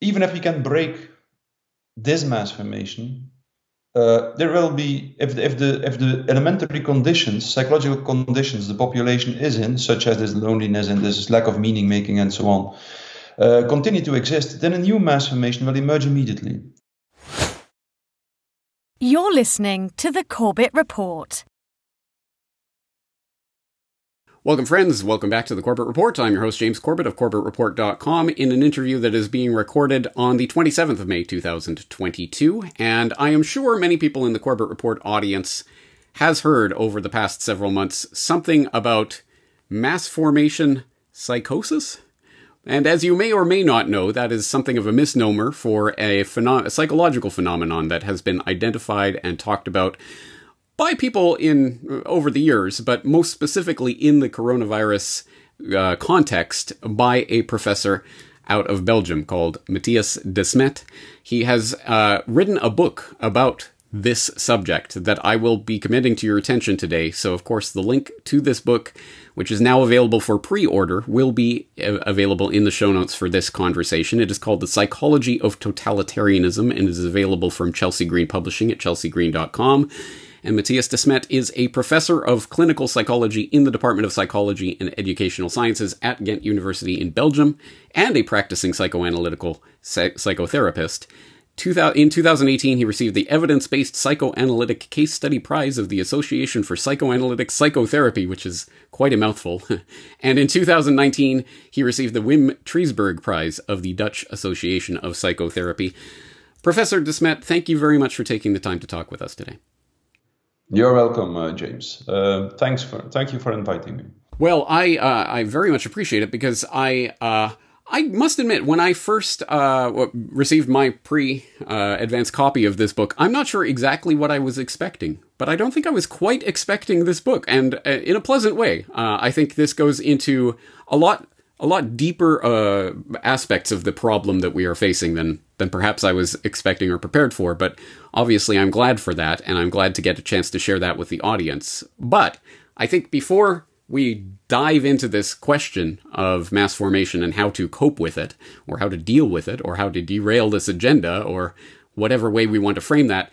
even if we can break this mass formation, uh, there will be if the, if the if the elementary conditions, psychological conditions, the population is in, such as this loneliness and this lack of meaning making and so on, uh, continue to exist, then a new mass formation will emerge immediately. You're listening to the Corbett Report. Welcome, friends. Welcome back to the Corbett Report. I'm your host, James Corbett of CorbettReport.com, in an interview that is being recorded on the 27th of May, 2022. And I am sure many people in the Corbett Report audience has heard over the past several months something about mass formation psychosis. And as you may or may not know, that is something of a misnomer for a, a psychological phenomenon that has been identified and talked about by people in over the years, but most specifically in the coronavirus uh, context by a professor out of Belgium called Mattias Desmet. He has uh, written a book about this subject that I will be commending to your attention today. So, of course, the link to this book, which is now available for pre order, will be uh, available in the show notes for this conversation. It is called The Psychology of Totalitarianism and is available from Chelsea Green Publishing at chelseagreen.com and Mattias Desmet is a professor of clinical psychology in the Department of Psychology and Educational Sciences at Ghent University in Belgium, and a practicing psychoanalytical psychotherapist. In 2018, he received the Evidence Based Psychoanalytic Case Study Prize of the Association for Psychoanalytic Psychotherapy, which is quite a mouthful. and in 2019, he received the Wim Trijsburg Prize of the Dutch Association of Psychotherapy. Professor Desmet, thank you very much for taking the time to talk with us today. You're welcome, uh, James. Uh, thanks for thank you for inviting me. Well, I uh, I very much appreciate it because I uh, I must admit when I first uh, received my pre uh, advanced copy of this book, I'm not sure exactly what I was expecting, but I don't think I was quite expecting this book, and in a pleasant way. I think this goes into a lot a lot deeper uh, aspects of the problem that we are facing than than perhaps I was expecting or prepared for. But obviously, I'm glad for that, and I'm glad to get a chance to share that with the audience. But I think before we dive into this question of mass formation and how to cope with it, or how to deal with it, or how to derail this agenda, or whatever way we want to frame that,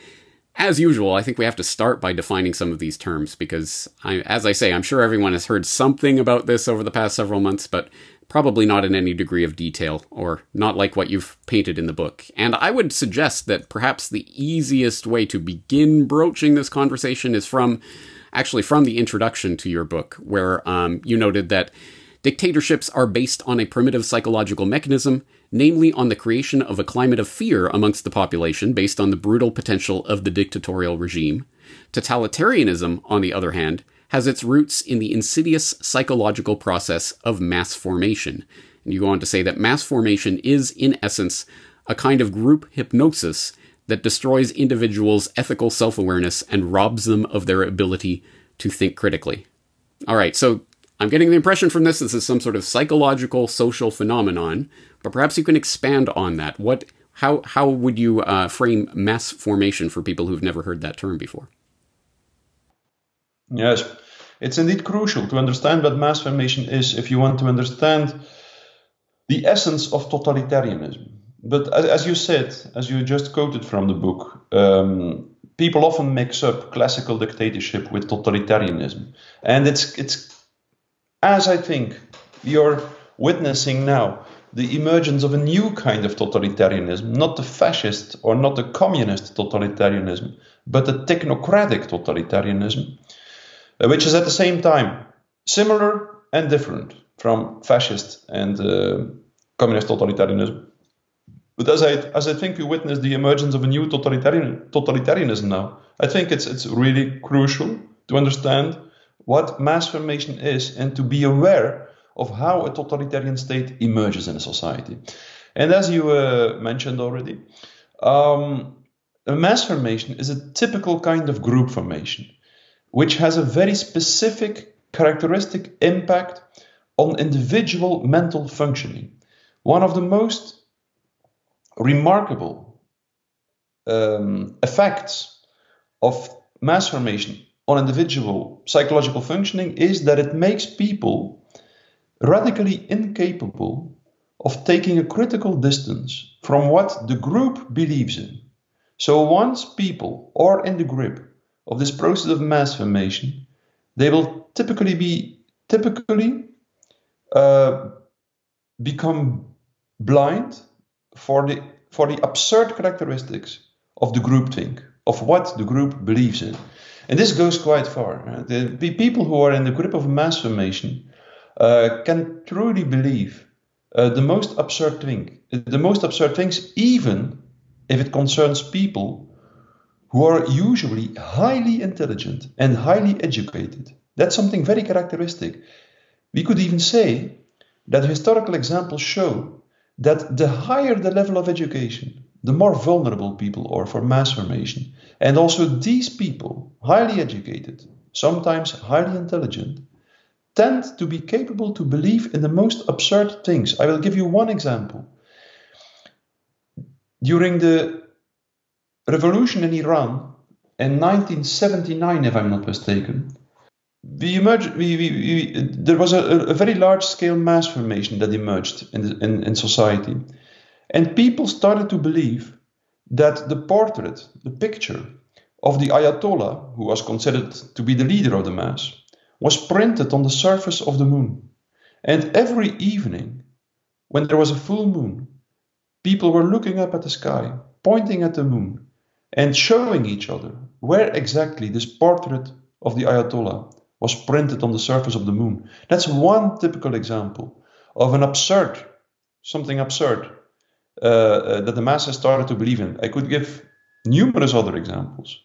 as usual, I think we have to start by defining some of these terms because, I, as I say, I'm sure everyone has heard something about this over the past several months, but probably not in any degree of detail, or not like what you've painted in the book. And I would suggest that perhaps the easiest way to begin broaching this conversation is from actually from the introduction to your book, where um, you noted that dictatorships are based on a primitive psychological mechanism, namely on the creation of a climate of fear amongst the population based on the brutal potential of the dictatorial regime. Totalitarianism, on the other hand, has its roots in the insidious psychological process of mass formation. And you go on to say that mass formation is, in essence, a kind of group hypnosis that destroys individuals' ethical self awareness and robs them of their ability to think critically. All right, so I'm getting the impression from this this is some sort of psychological social phenomenon, but perhaps you can expand on that. What, how, how would you uh, frame mass formation for people who've never heard that term before? Yes, it's indeed crucial to understand what mass formation is if you want to understand the essence of totalitarianism. But as you said, as you just quoted from the book, um, people often mix up classical dictatorship with totalitarianism, and it's it's as I think you're witnessing now the emergence of a new kind of totalitarianism, not the fascist or not the communist totalitarianism, but the technocratic totalitarianism which is at the same time similar and different from fascist and uh, communist totalitarianism. But as I as I think we witness the emergence of a new totalitarian totalitarianism now, I think it's it's really crucial to understand what mass formation is and to be aware of how a totalitarian state emerges in a society. And as you uh, mentioned already, um, a mass formation is a typical kind of group formation which has a very specific characteristic impact on individual mental functioning. One of the most remarkable um, effects of mass formation on individual psychological functioning is that it makes people radically incapable of taking a critical distance from what the group believes in. So once people are in the grip of this process of mass formation, they will typically be typically uh, become blind for the for the absurd characteristics of the group groupthink, of what the group believes in. And this goes quite far. Uh, the people who are in the grip of mass formation uh, can truly believe uh, the most absurd thing, the most absurd things, even if it concerns people who are usually highly intelligent and highly educated. That's something very characteristic. We could even say that historical examples show that the higher the level of education, the more vulnerable people are for mass formation. And also, these people, highly educated, sometimes highly intelligent, tend to be capable to believe in the most absurd things. I will give you one example. During the revolution in Iran in 1979, if I'm not mistaken, we emerged, we, we, we, there was a, a, very large scale mass formation that emerged in, in, in society. And people started to believe that the portrait, the picture of the Ayatollah, who was considered to be the leader of the mass, was printed on the surface of the moon. And every evening, when there was a full moon, people were looking up at the sky, pointing at the moon, and showing each other where exactly this portrait of the Ayatollah was printed on the surface of the moon. That's one typical example of an absurd, something absurd, uh, uh, that the masses started to believe in. I could give numerous other examples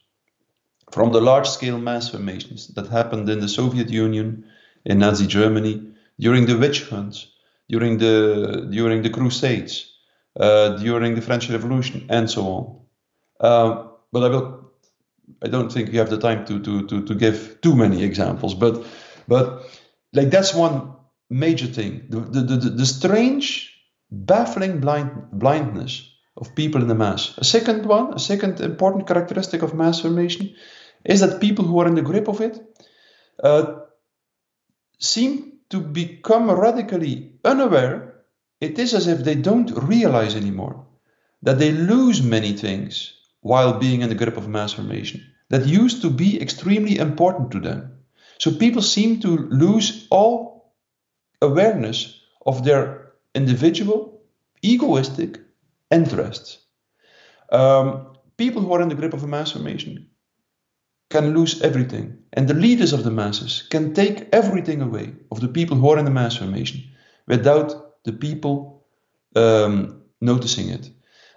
from the large scale mass formations that happened in the Soviet Union, in Nazi Germany, during the witch hunts, during the, during the Crusades, uh, during the French Revolution, and so on. Uh, but I will. I don't think we have the time to, to, to, to give too many examples, but but like that's one major thing. The, the, the, the strange, baffling blind, blindness of people in the mass. A second one, a second important characteristic of mass formation is that people who are in the grip of it uh, seem to become radically unaware. It is as if they don't realize anymore that they lose many things while being in the grip of mass formation that used to be extremely important to them. So people seem to lose all awareness of their individual, egoistic interests. Um, people who are in the grip of a mass formation can lose everything. And the leaders of the masses can take everything away of the people who are in the mass formation without the people um, noticing it.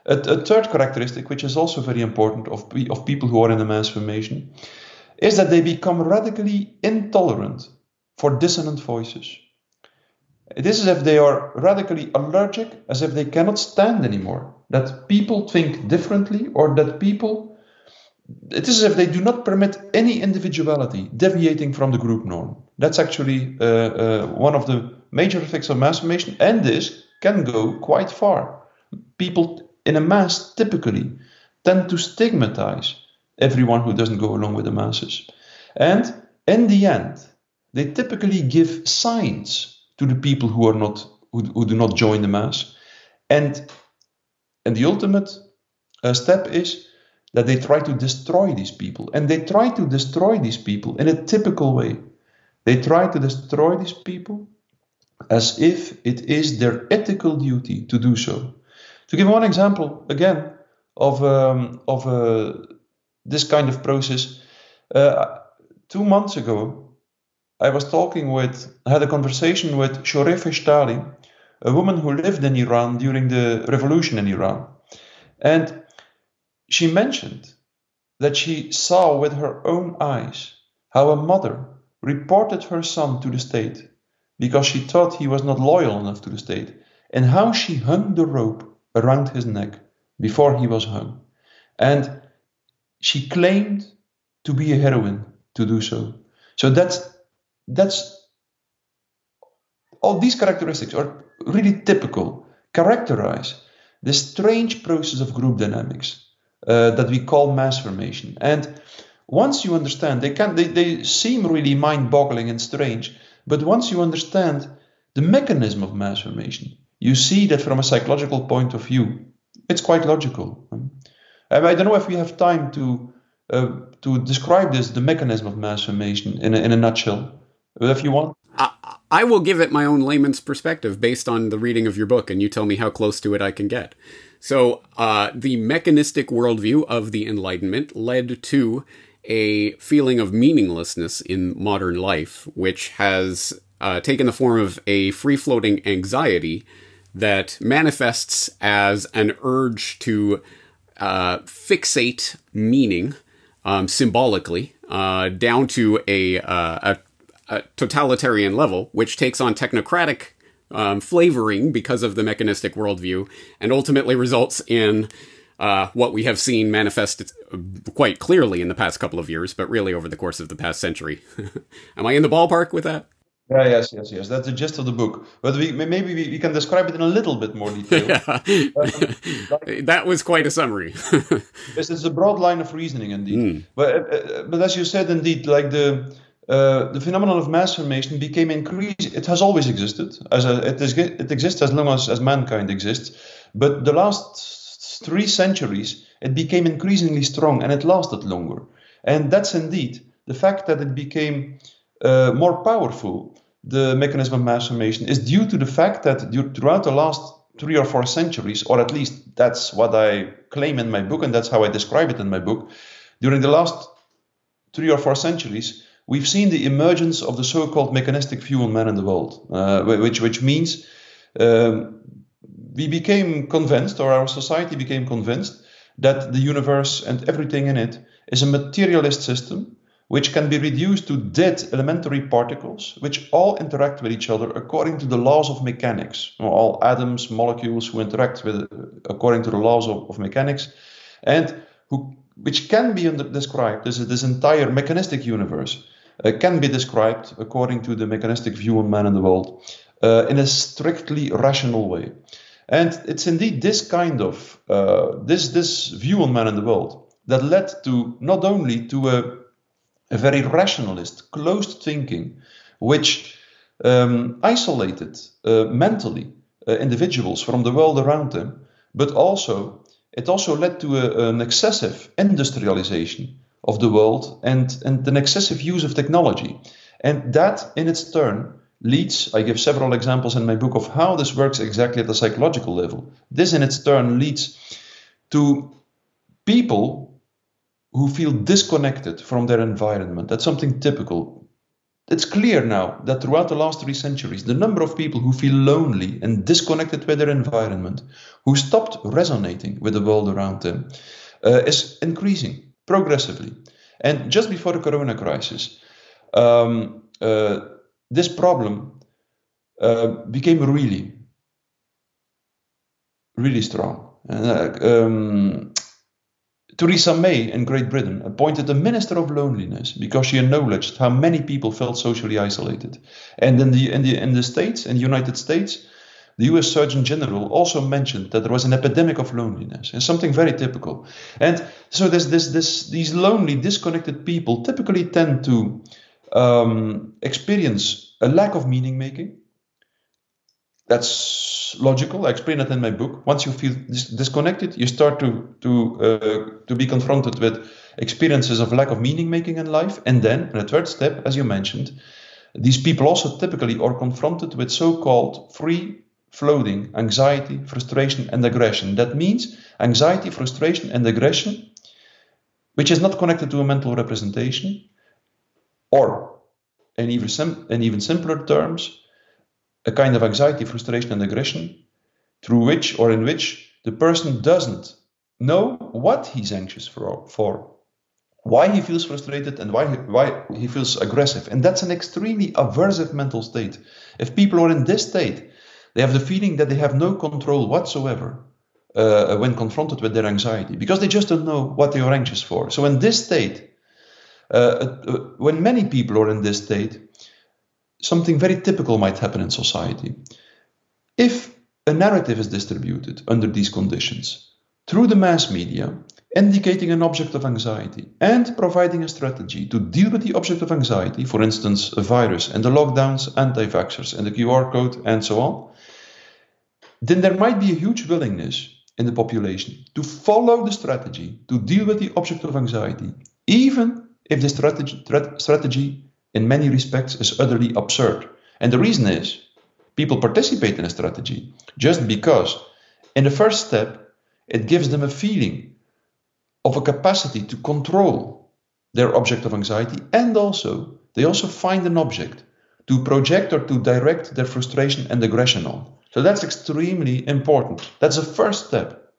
A, a, third characteristic, which is also very important of, of people who are in the mass formation, is that they become radically intolerant for dissonant voices. It is as if they are radically allergic, as if they cannot stand anymore that people think differently or that people it is as if they do not permit any individuality deviating from the group norm. That's actually uh, uh, one of the major effects of mass formation, and this can go quite far. People in a mass typically tend to stigmatize everyone who doesn't go along with the masses. And in the end, they typically give signs to the people who are not who, who do not join the mass. And and the ultimate uh, step is that they try to destroy these people. And they try to destroy these people in a typical way. They try to destroy these people as if it is their ethical duty to do so. To give one example again of, um, of uh, this kind of process, uh, two months ago, I was talking with, I had a conversation with Shoreh Feshtali, a woman who lived in Iran during the revolution in Iran. And she mentioned that she saw with her own eyes how a mother reported her son to the state because she thought he was not loyal enough to the state, and how she hung the rope around his neck before he was hung. And she claimed to be a heroine to do so. So that's that's all these characteristics are really typical, characterize this strange process of group dynamics uh, that we call mass formation. And once you understand, they can they, they seem really mind-boggling and strange, but once you understand the mechanism of mass formation, you see that from a psychological point of view, it's quite logical. I don't know if we have time to uh, to describe this, the mechanism of mass formation, in a, in a nutshell. If you want. I, I will give it my own layman's perspective based on the reading of your book, and you tell me how close to it I can get. So, uh, the mechanistic worldview of the Enlightenment led to a feeling of meaninglessness in modern life, which has uh, taken the form of a free floating anxiety that manifests as an urge to uh, fixate meaning um, symbolically uh, down to a, uh, a, a, totalitarian level, which takes on technocratic um, flavoring because of the mechanistic worldview, and ultimately results in uh, what we have seen manifest quite clearly in the past couple of years, but really over the course of the past century. Am I in the ballpark with that? Yeah, yes, yes, yes. That's the gist of the book. But we, maybe we, we can describe it in a little bit more detail. yeah. um, that was quite a summary. yes, it's a broad line of reasoning, indeed. Mm. But, uh, uh, but as you said, indeed, like the uh, the phenomenon of mass formation became increased. It has always existed. As a, it, is, it exists as long as, as mankind exists. But the last three centuries, it became increasingly strong and it lasted longer. And that's indeed the fact that it became uh, more powerful the mechanism of mass formation is due to the fact that throughout the last three or four centuries, or at least that's what I claim in my book, and that's how I describe it in my book, during the last three or four centuries, we've seen the emergence of the so-called mechanistic view on man in the world, uh, which which means um, we became convinced, or our society became convinced, that the universe and everything in it is a materialist system which can be reduced to dead elementary particles, which all interact with each other according to the laws of mechanics. All atoms, molecules who interact with according to the laws of, of mechanics, and who, which can be under, described as this entire mechanistic universe uh, can be described according to the mechanistic view on man and the world uh, in a strictly rational way. And it's indeed this kind of uh, this this view on man and the world that led to not only to a a very rationalist, closed thinking, which um, isolated uh, mentally uh, individuals from the world around them, but also it also led to a, an excessive industrialization of the world and, and an excessive use of technology. And that, in its turn, leads, I give several examples in my book of how this works exactly at the psychological level. This, in its turn, leads to people who feel disconnected from their environment. That's something typical. It's clear now that throughout the last three centuries, the number of people who feel lonely and disconnected with their environment, who stopped resonating with the world around them, uh, is increasing progressively. And just before the corona crisis, um, uh, this problem uh, became really, really strong. Uh, um, Theresa May in Great Britain appointed a minister of loneliness because she acknowledged how many people felt socially isolated. And in the in the in the States, in the United States, the US Surgeon General also mentioned that there was an epidemic of loneliness and something very typical. And so this this this these lonely, disconnected people typically tend to um, experience a lack of meaning making. That's logical. I explain it in my book. Once you feel dis- disconnected, you start to to uh, to be confronted with experiences of lack of meaning making in life, and then in the third step, as you mentioned, these people also typically are confronted with so-called free floating anxiety, frustration, and aggression. That means anxiety, frustration, and aggression, which is not connected to a mental representation, or in even, sim- in even simpler terms, a kind of anxiety, frustration, and aggression through which or in which the person doesn't know what he's anxious for, for why he feels frustrated and why he, why he feels aggressive. And that's an extremely aversive mental state. If people are in this state, they have the feeling that they have no control whatsoever uh, when confronted with their anxiety because they just don't know what they are anxious for. So, in this state, uh, uh, when many people are in this state, something very typical might happen in society. If a narrative is distributed under these conditions through the mass media, indicating an object of anxiety and providing a strategy to deal with the object of anxiety, for instance, a virus and the lockdowns, anti vaxxers and the QR code, and so on, then there might be a huge willingness in the population to follow the strategy to deal with the object of anxiety, even if the strategy, strategy in many respects is utterly absurd. And the reason is people participate in a strategy just because, in the first step, it gives them a feeling of a capacity to control their object of anxiety, and also they also find an object to project or to direct their frustration and aggression on. So that's extremely important. That's the first step,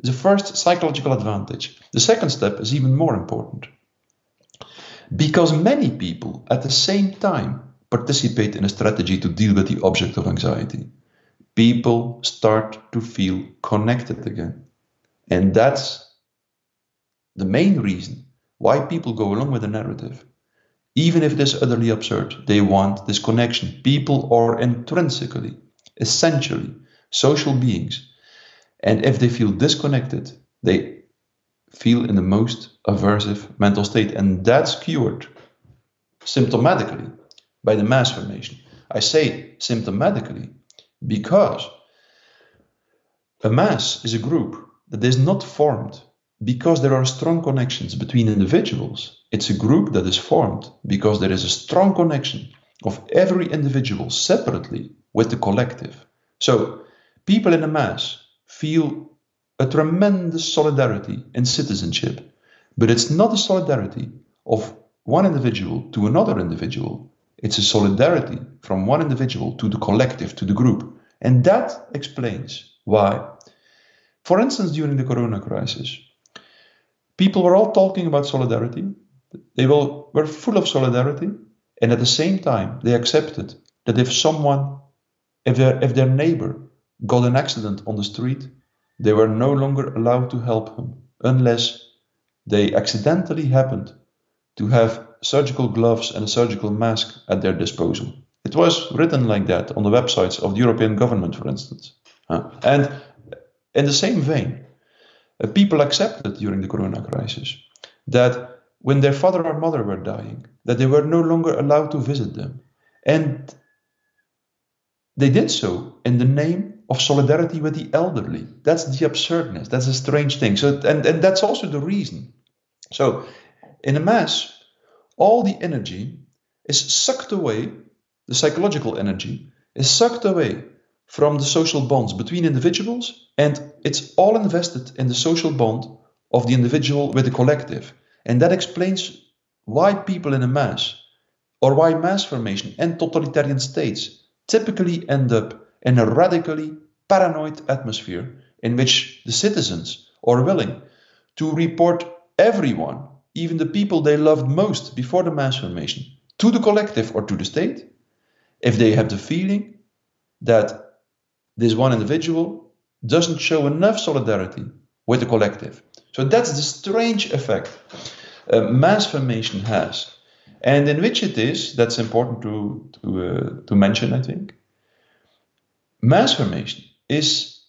the first psychological advantage. The second step is even more important. Because many people at the same time participate in a strategy to deal with the object of anxiety, people start to feel connected again. And that's the main reason why people go along with the narrative. Even if it is utterly absurd, they want this connection. People are intrinsically, essentially social beings. And if they feel disconnected, they feel in the most aversive mental state. And that's cured symptomatically by the mass formation. I say symptomatically because a mass is a group that is not formed because there are strong connections between individuals. It's a group that is formed because there is a strong connection of every individual separately with the collective. So, people in a mass feel a tremendous solidarity in citizenship, but it's not a solidarity of one individual to another individual. It's a solidarity from one individual to the collective, to the group. And that explains why, for instance, during the corona crisis, people were all talking about solidarity. They were full of solidarity. And at the same time, they accepted that if someone, if their, if their neighbor got an accident on the street, they were no longer allowed to help him unless they accidentally happened to have surgical gloves and a surgical mask at their disposal. It was written like that on the websites of the European government, for instance. And in the same vein, uh, people accepted during the corona crisis that when their father or mother were dying, that they were no longer allowed to visit them. And they did so in the name of solidarity with the elderly. That's the absurdness. That's a strange thing. So, and, and that's also the reason. So, in a mass, all the energy is sucked away, the psychological energy is sucked away from the social bonds between individuals, and it's all invested in the social bond of the individual with the collective. And that explains why people in a mass, or why mass formation and totalitarian states typically end up in a radically paranoid atmosphere in which the citizens are willing to report everyone, even the people they loved most before the mass formation, to the collective or to the state, if they have the feeling that this one individual doesn't show enough solidarity with the collective. So that's the strange effect uh, mass formation has, and in which it is that's important to to, uh, to mention. I think mass formation is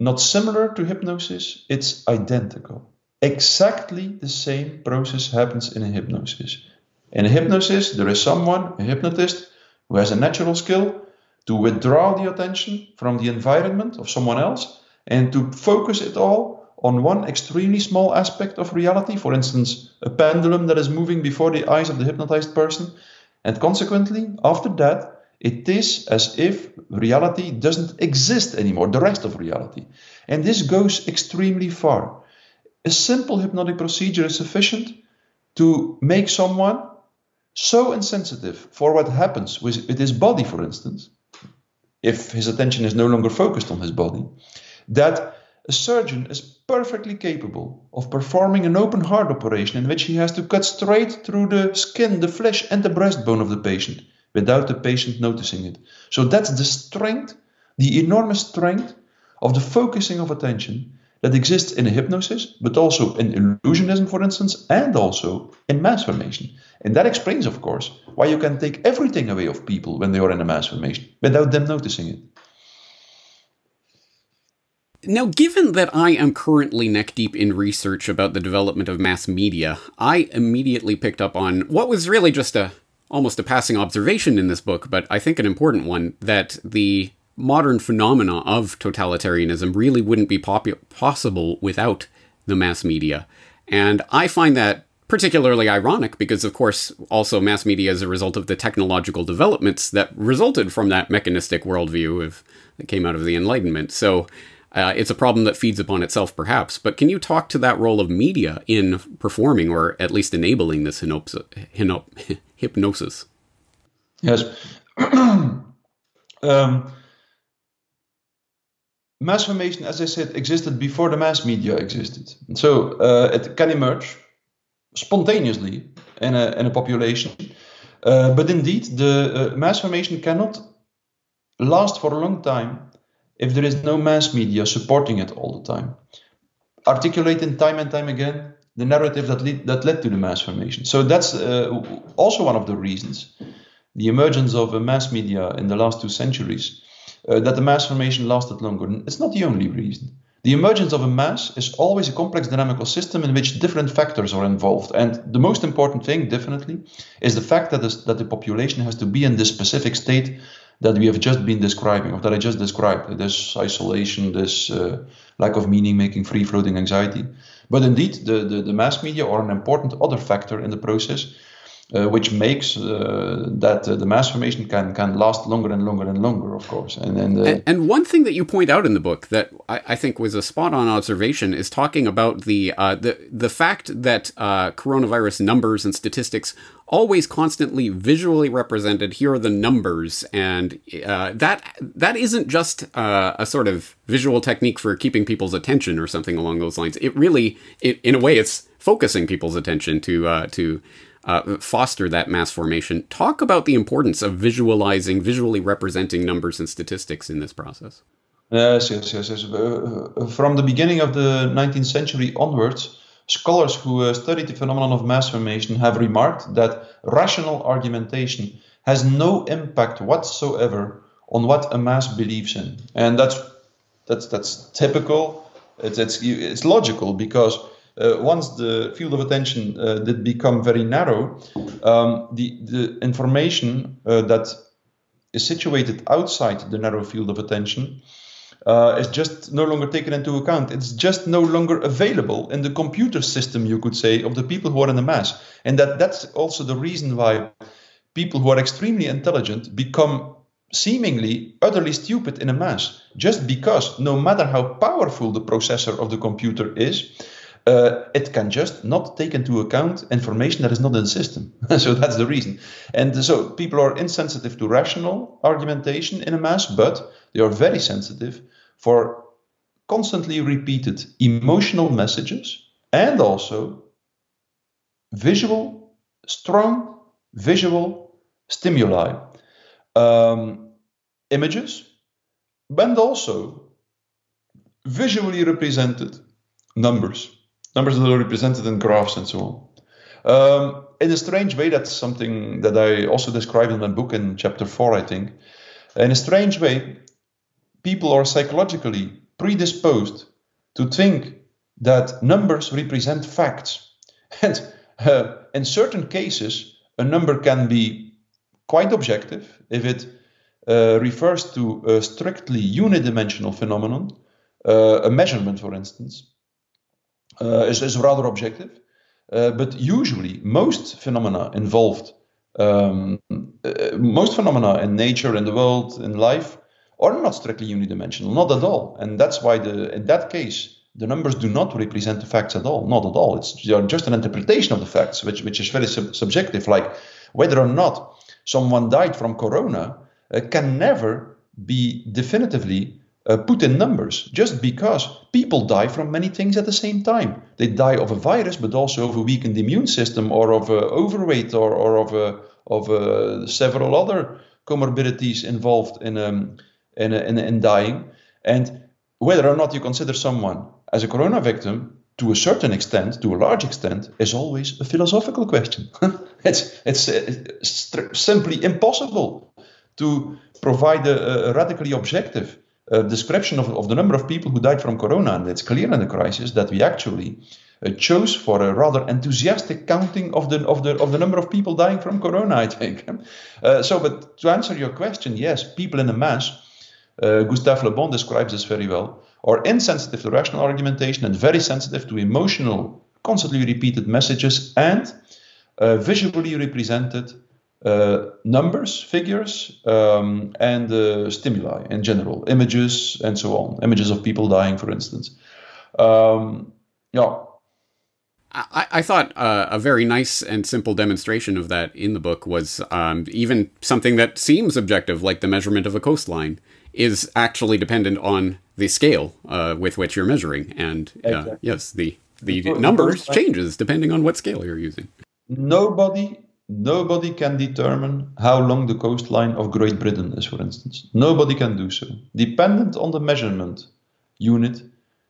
not similar to hypnosis; it's identical. Exactly the same process happens in a hypnosis. In a hypnosis, there is someone, a hypnotist, who has a natural skill to withdraw the attention from the environment of someone else and to focus it all on one extremely small aspect of reality, for instance, a pendulum that is moving before the eyes of the hypnotized person. And consequently, after that, it is as if reality doesn't exist anymore, the rest of reality. And this goes extremely far. A simple hypnotic procedure is sufficient to make someone so insensitive for what happens with, his body, for instance, if his attention is no longer focused on his body, that a surgeon is perfectly capable of performing an open heart operation in which he has to cut straight through the skin, the flesh, and the breastbone of the patient without the patient noticing it. So that's the strength, the enormous strength of the focusing of attention that exists in hypnosis, but also in illusionism, for instance, and also in mass formation. And that explains, of course, why you can take everything away of people when they are in a mass formation without them noticing it. Now, given that I am currently neck deep in research about the development of mass media, I immediately picked up on what was really just a almost a passing observation in this book, but I think an important one that the modern phenomena of totalitarianism really wouldn't be popu- possible without the mass media. And I find that particularly ironic because, of course, also mass media is a result of the technological developments that resulted from that mechanistic worldview of, that came out of the Enlightenment. So uh, it's a problem that feeds upon itself, perhaps. But can you talk to that role of media in performing or at least enabling this hypnosis? Yes. um, mass formation, as I said, existed before the mass media existed. So uh, it can emerge spontaneously in a, in a population. Uh, but indeed, the uh, mass formation cannot last for a long time if there is no mass media supporting it all the time, articulating time and time again the narrative that, lead, that led to the mass formation. So that's uh, also one of the reasons the emergence of a mass media in the last two centuries uh, that the mass formation lasted longer. It's not the only reason. The emergence of a mass is always a complex dynamical system in which different factors are involved. And the most important thing, definitely, is the fact that, this, that the population has to be in this specific state that we have just been describing, or that I just described this isolation, this uh, lack of meaning making, free floating anxiety. But indeed, the, the, the mass media are an important other factor in the process uh, which makes uh, that uh, the mass formation can can last longer and longer and longer, of course. And and, and, and one thing that you point out in the book that I, I think was a spot on observation is talking about the the the fact that coronavirus numbers and statistics always constantly visually represented. Here are the numbers, and uh, that that isn't just uh, a sort of visual technique for keeping people's attention or something along those lines. It really, it, in a way, it's focusing people's attention to uh, to uh, foster that mass formation. Talk about the importance of visualizing, visually representing numbers and statistics in this process. Yes, yes, yes, yes. Uh, from the beginning of the 19th century onwards, scholars who uh, studied the phenomenon of mass formation have remarked that rational argumentation has no impact whatsoever on what a mass believes in, and that's that's that's typical. It's it's, it's logical because uh, once the field of attention uh, did become very narrow, um, the, the information uh, that is situated outside the narrow field of attention uh, is just no longer taken into account. It's just no longer available in the computer system, you could say, of the people who are in the mass. And that, that's also the reason why people who are extremely intelligent become seemingly utterly stupid in a mass, just because no matter how powerful the processor of the computer is, uh, it can just not take into account information that is not in the system. so that's the reason. And so people are insensitive to rational argumentation in a mass, but they are very sensitive for constantly repeated emotional messages and also visual, strong visual stimuli, um, images, and also visually represented numbers numbers that are represented in graphs and so on. Um, in a strange way, that's something that I also describe in my book in chapter four, I think. In a strange way, people are psychologically predisposed to think that numbers represent facts. And uh, in certain cases, a number can be quite objective if it uh, refers to a strictly unidimensional phenomenon, uh, a measurement, for instance is, is rather objective. Uh, but usually, most phenomena involved, um, most phenomena in nature, in the world, in life, are not strictly unidimensional, not at all. And that's why, the, in that case, the numbers do not represent the facts at all, not at all. It's just an interpretation of the facts, which, which is very sub- subjective. Like whether or not someone died from corona uh, can never be definitively uh, put in numbers just because people die from many things at the same time. They die of a virus, but also of a weakened immune system or of uh, overweight or, or of, uh, of uh, several other comorbidities involved in, um, in, in, in dying. And whether or not you consider someone as a corona victim, to a certain extent, to a large extent, is always a philosophical question. it's it's, it's simply impossible to provide a, a radically objective uh, description of, of the number of people who died from corona. And it's clear in the crisis that we actually uh, chose for a rather enthusiastic counting of the of the of the number of people dying from corona. I think. Uh, so, but to answer your question, yes, people in a mass Uh, Gustave Le Bon describes this very well. Are insensitive to rational argumentation and very sensitive to emotional, constantly repeated messages and uh, visually represented uh, numbers, figures, um, and uh, stimuli in general, images and so on, images of people dying, for instance. Um, yeah. I, I thought uh, a very nice and simple demonstration of that in the book was um, even something that seems objective, like the measurement of a coastline, is actually dependent on the scale uh, with which you're measuring. And uh, exactly. yes, the the, the numbers changes depending on what scale you're using. Nobody nobody can determine how long the coastline of Great Britain is, for instance. Nobody can do so. Dependent on the measurement unit,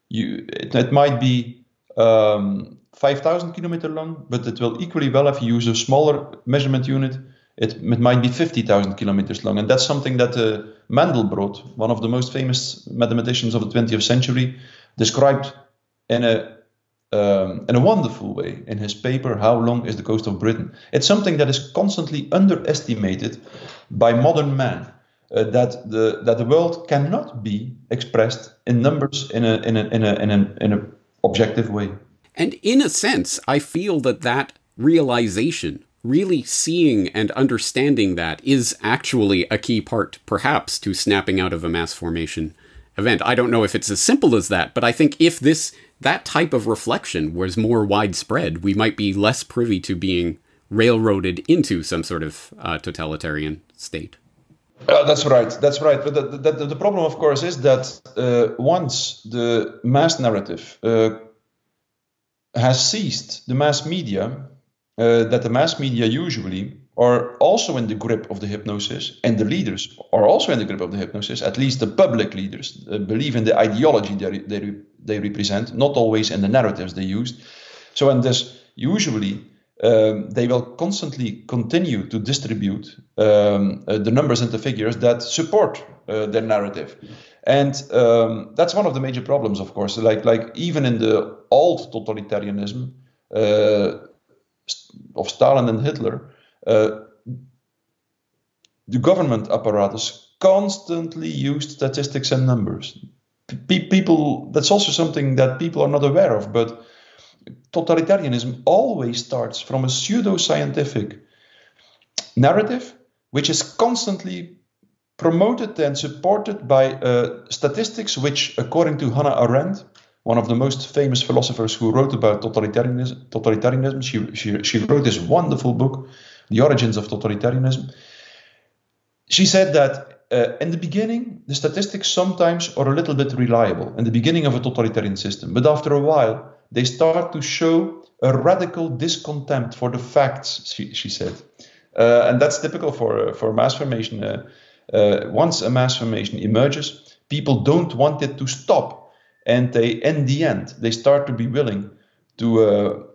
you it, it might be um, 5,000 kilometer long, but it will equally well if you use a smaller measurement unit. It, it might be 50,000 kilometers long, and that's something that uh, Mandelbrot, one of the most famous mathematicians of the 20th century, described in a um, in a wonderful way in his paper how long is the coast of britain? It's something that is constantly underestimated by modern man uh, that the that the world cannot be expressed in numbers in a in a in a in a, in a objective way. And in a sense i feel that that realization really seeing and understanding that is actually a key part perhaps to snapping out of a mass formation event. I don't know if it's as simple as that but i think if this that type of reflection was more widespread, we might be less privy to being railroaded into some sort of uh, totalitarian state. Uh, that's right. That's right. But the, the, the, problem, of course, is that uh, once the mass narrative uh, has ceased, the mass media, uh, that the mass media usually are also in the grip of the hypnosis, and the leaders are also in the grip of the hypnosis. At least the public leaders uh, believe in the ideology they, they, they represent, not always in the narratives they use. So, and this usually um, they will constantly continue to distribute um, uh, the numbers and the figures that support uh, their narrative. And um, that's one of the major problems, of course. Like, like even in the old totalitarianism uh, of Stalin and Hitler, uh, the government apparatus constantly used statistics and numbers. People, that's also something that people are not aware of, but totalitarianism always starts from a pseudo scientific narrative, which is constantly promoted and supported by uh, statistics, which, according to Hannah Arendt, one of the most famous philosophers who wrote about totalitarianism, totalitarianism she, she, she wrote this wonderful book the Origins of Totalitarianism. She said that uh, in the beginning, the statistics sometimes are a little bit reliable in the beginning of a totalitarian system, but after a while, they start to show a radical discontent for the facts, she, she said. Uh, and that's typical for, uh, for mass formation. Uh, once a mass formation emerges, people don't want it to stop. And they, in the end, they start to be willing to,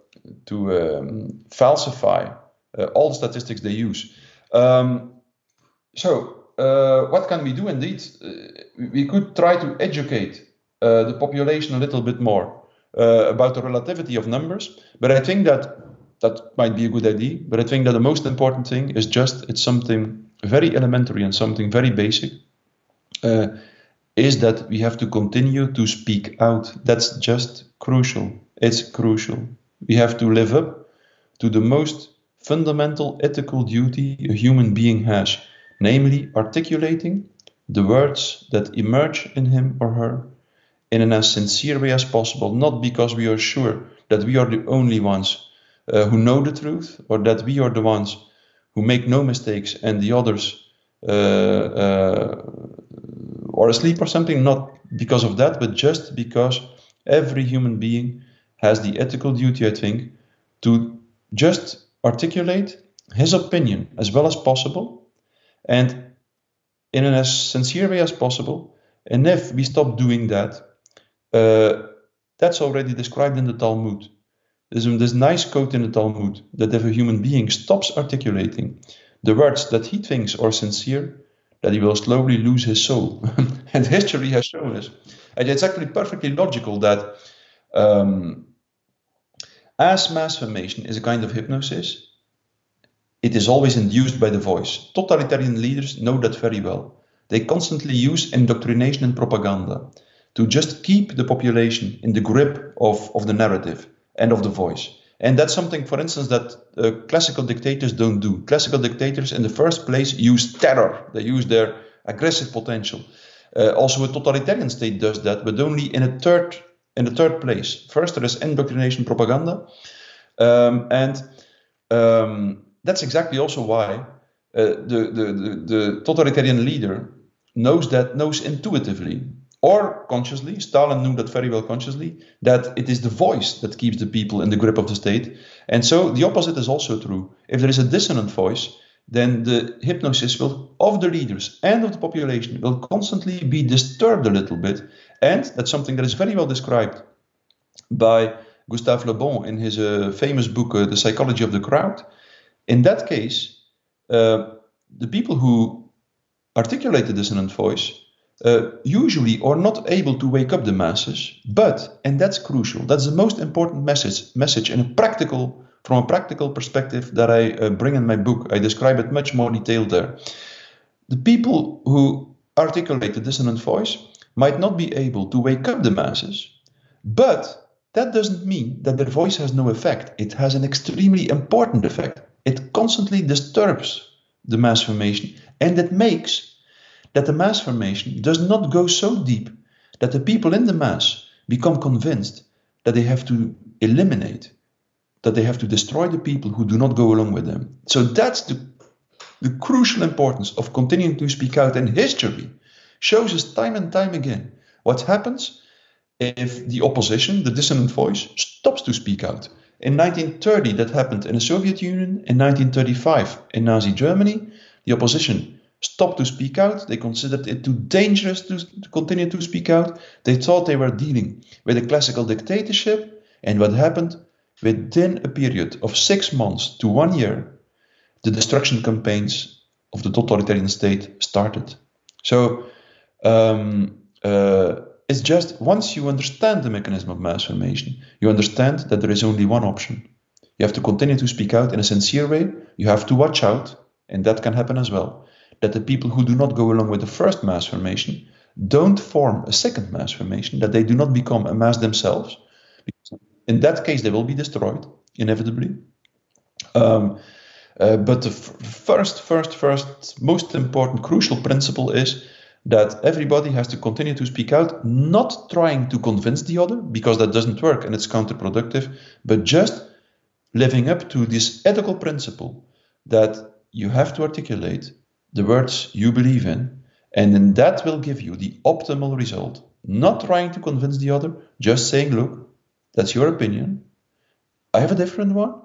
to um, falsify all the statistics they use. Um, so, uh, what can we do indeed? Uh, we could try to educate the population a little bit more about the relativity of numbers, but I think that that might be a good idea. But I think that the most important thing is just it's something very elementary and something very basic. Uh, is that we have to continue to speak out. That's just crucial. It's crucial. We have to live up to the most fundamental ethical duty a human being has, namely articulating the words that emerge in him or her in an as sincere way as possible, not because we are sure that we are the only ones uh, who know the truth or that we are the ones who make no mistakes and the others uh, uh, are asleep or something, not because of that, but just because every human being has the ethical duty, I think, to just articulate his opinion as well as possible and in an as sincere way as possible. And if we stop doing that, uh, that's already described in the Talmud. There's this nice quote in the Talmud that if a human being stops articulating the words that he thinks are sincere, that he will slowly lose his soul. and history has shown us. And it's actually perfectly logical that um, as mass formation is a kind of hypnosis, it is always induced by the voice. Totalitarian leaders know that very well. they constantly use indoctrination and propaganda to just keep the population in the grip of, of the narrative and of the voice. And that's something, for instance, that uh, classical dictators don't do. Classical dictators, in the first place, use terror. They use their aggressive potential. Uh, also, a totalitarian state does that, but only in a third in the third place. First, there is indoctrination propaganda, um, and um, that's exactly also why uh, the, the, the, the totalitarian leader knows that knows intuitively or consciously, Stalin knew that very well consciously, that it is the voice that keeps the people in the grip of the state. And so the opposite is also true. If there is a dissonant voice, then the hypnosis will, of the leaders and of the population will constantly be disturbed a little bit. And that's something that is very well described by Gustave Le Bon in his uh, famous book, uh, The Psychology of the Crowd. In that case, uh, the people who articulate the dissonant voice uh, usually are not able to wake up the masses, but, and that's crucial, that's the most important message, message in a practical, from a practical perspective that I uh, bring in my book. I describe it much more detailed there. The people who articulate the dissonant voice might not be able to wake up the masses, but that doesn't mean that their voice has no effect. It has an extremely important effect. It constantly disturbs the mass formation and it makes that the mass formation does not go so deep that the people in the mass become convinced that they have to eliminate, that they have to destroy the people who do not go along with them. So that's the, the crucial importance of continuing to speak out. And history shows us time and time again what happens if the opposition, the dissonant voice, stops to speak out. In 1930, that happened in the Soviet Union. In 1935, in Nazi Germany, the opposition stopped to speak out. They considered it too dangerous to, continue to speak out. They thought they were dealing with a classical dictatorship. And what happened? Within a period of six months to one year, the destruction campaigns of the totalitarian state started. So um, uh, it's just once you understand the mechanism of mass formation, you understand that there is only one option. You have to continue to speak out in a sincere way. You have to watch out, and that can happen as well that the people who do not go along with the first mass formation don't form a second mass formation, that they do not become a mass themselves. In that case, they will be destroyed, inevitably. Um, uh, but the f- first, first, first, most important, crucial principle is that everybody has to continue to speak out, not trying to convince the other, because that doesn't work and it's counterproductive, but just living up to this ethical principle that you have to articulate the words you believe in, and then that will give you the optimal result. Not trying to convince the other, just saying, look, that's your opinion. I have a different one,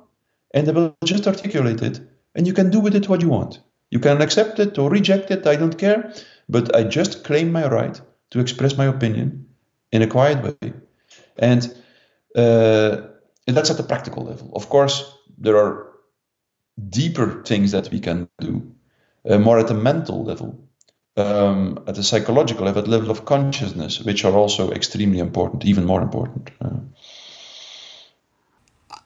and I will just articulate it, and you can do with it what you want. You can accept it or reject it, I don't care, but I just claim my right to express my opinion in a quiet way. And uh, that's at the practical level. Of course, there are deeper things that we can do uh, more at a mental level, um, at a psychological level, at the level of consciousness, which are also extremely important, even more important. Uh,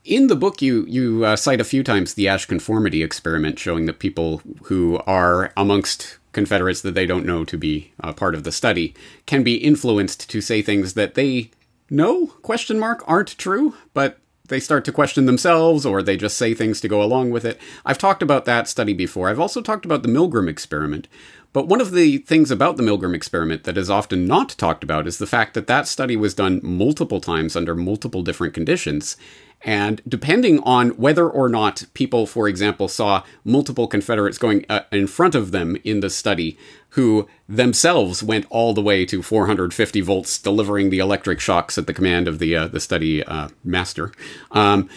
in the book, you you uh, cite a few times the Asch conformity experiment, showing that people who are amongst Confederates that they don't know to be uh, part of the study can be influenced to say things that they know question mark aren't true, but they start to question themselves or they just say things to go along with it. I've talked about that study before. I've also talked about the Milgram experiment. But one of the things about the Milgram experiment that is often not talked about is the fact that that study was done multiple times under multiple different conditions. And depending on whether or not people, for example, saw multiple Confederates going uh, in front of them in the study, who themselves went all the way to 450 volts, delivering the electric shocks at the command of the uh, the study uh, master, um,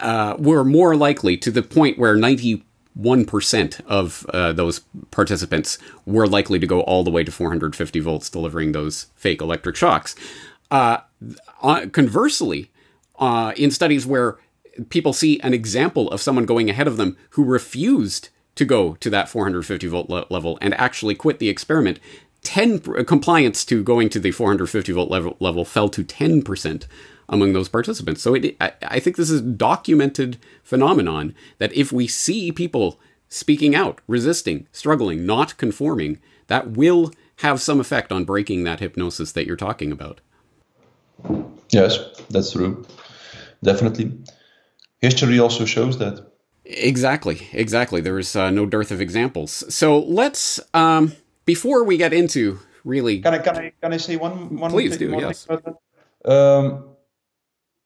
uh, were more likely to the point where 91% of uh, those participants were likely to go all the way to 450 volts, delivering those fake electric shocks. Uh, conversely, uh, in studies where people see an example of someone going ahead of them who refused to go to that 450 volt le- level and actually quit the experiment, 10 uh, compliance to going to the 450 volt level, level fell to 10% among those participants. So it, I, I think this is a documented phenomenon that if we see people speaking out, resisting, struggling, not conforming, that will have some effect on breaking that hypnosis that you're talking about. Yes, that's true. Definitely. History also shows that. Exactly, exactly. There is uh, no dearth of examples. So let's, um, before we get into really. Can I can I can I say one one? Please do. Yes. Um,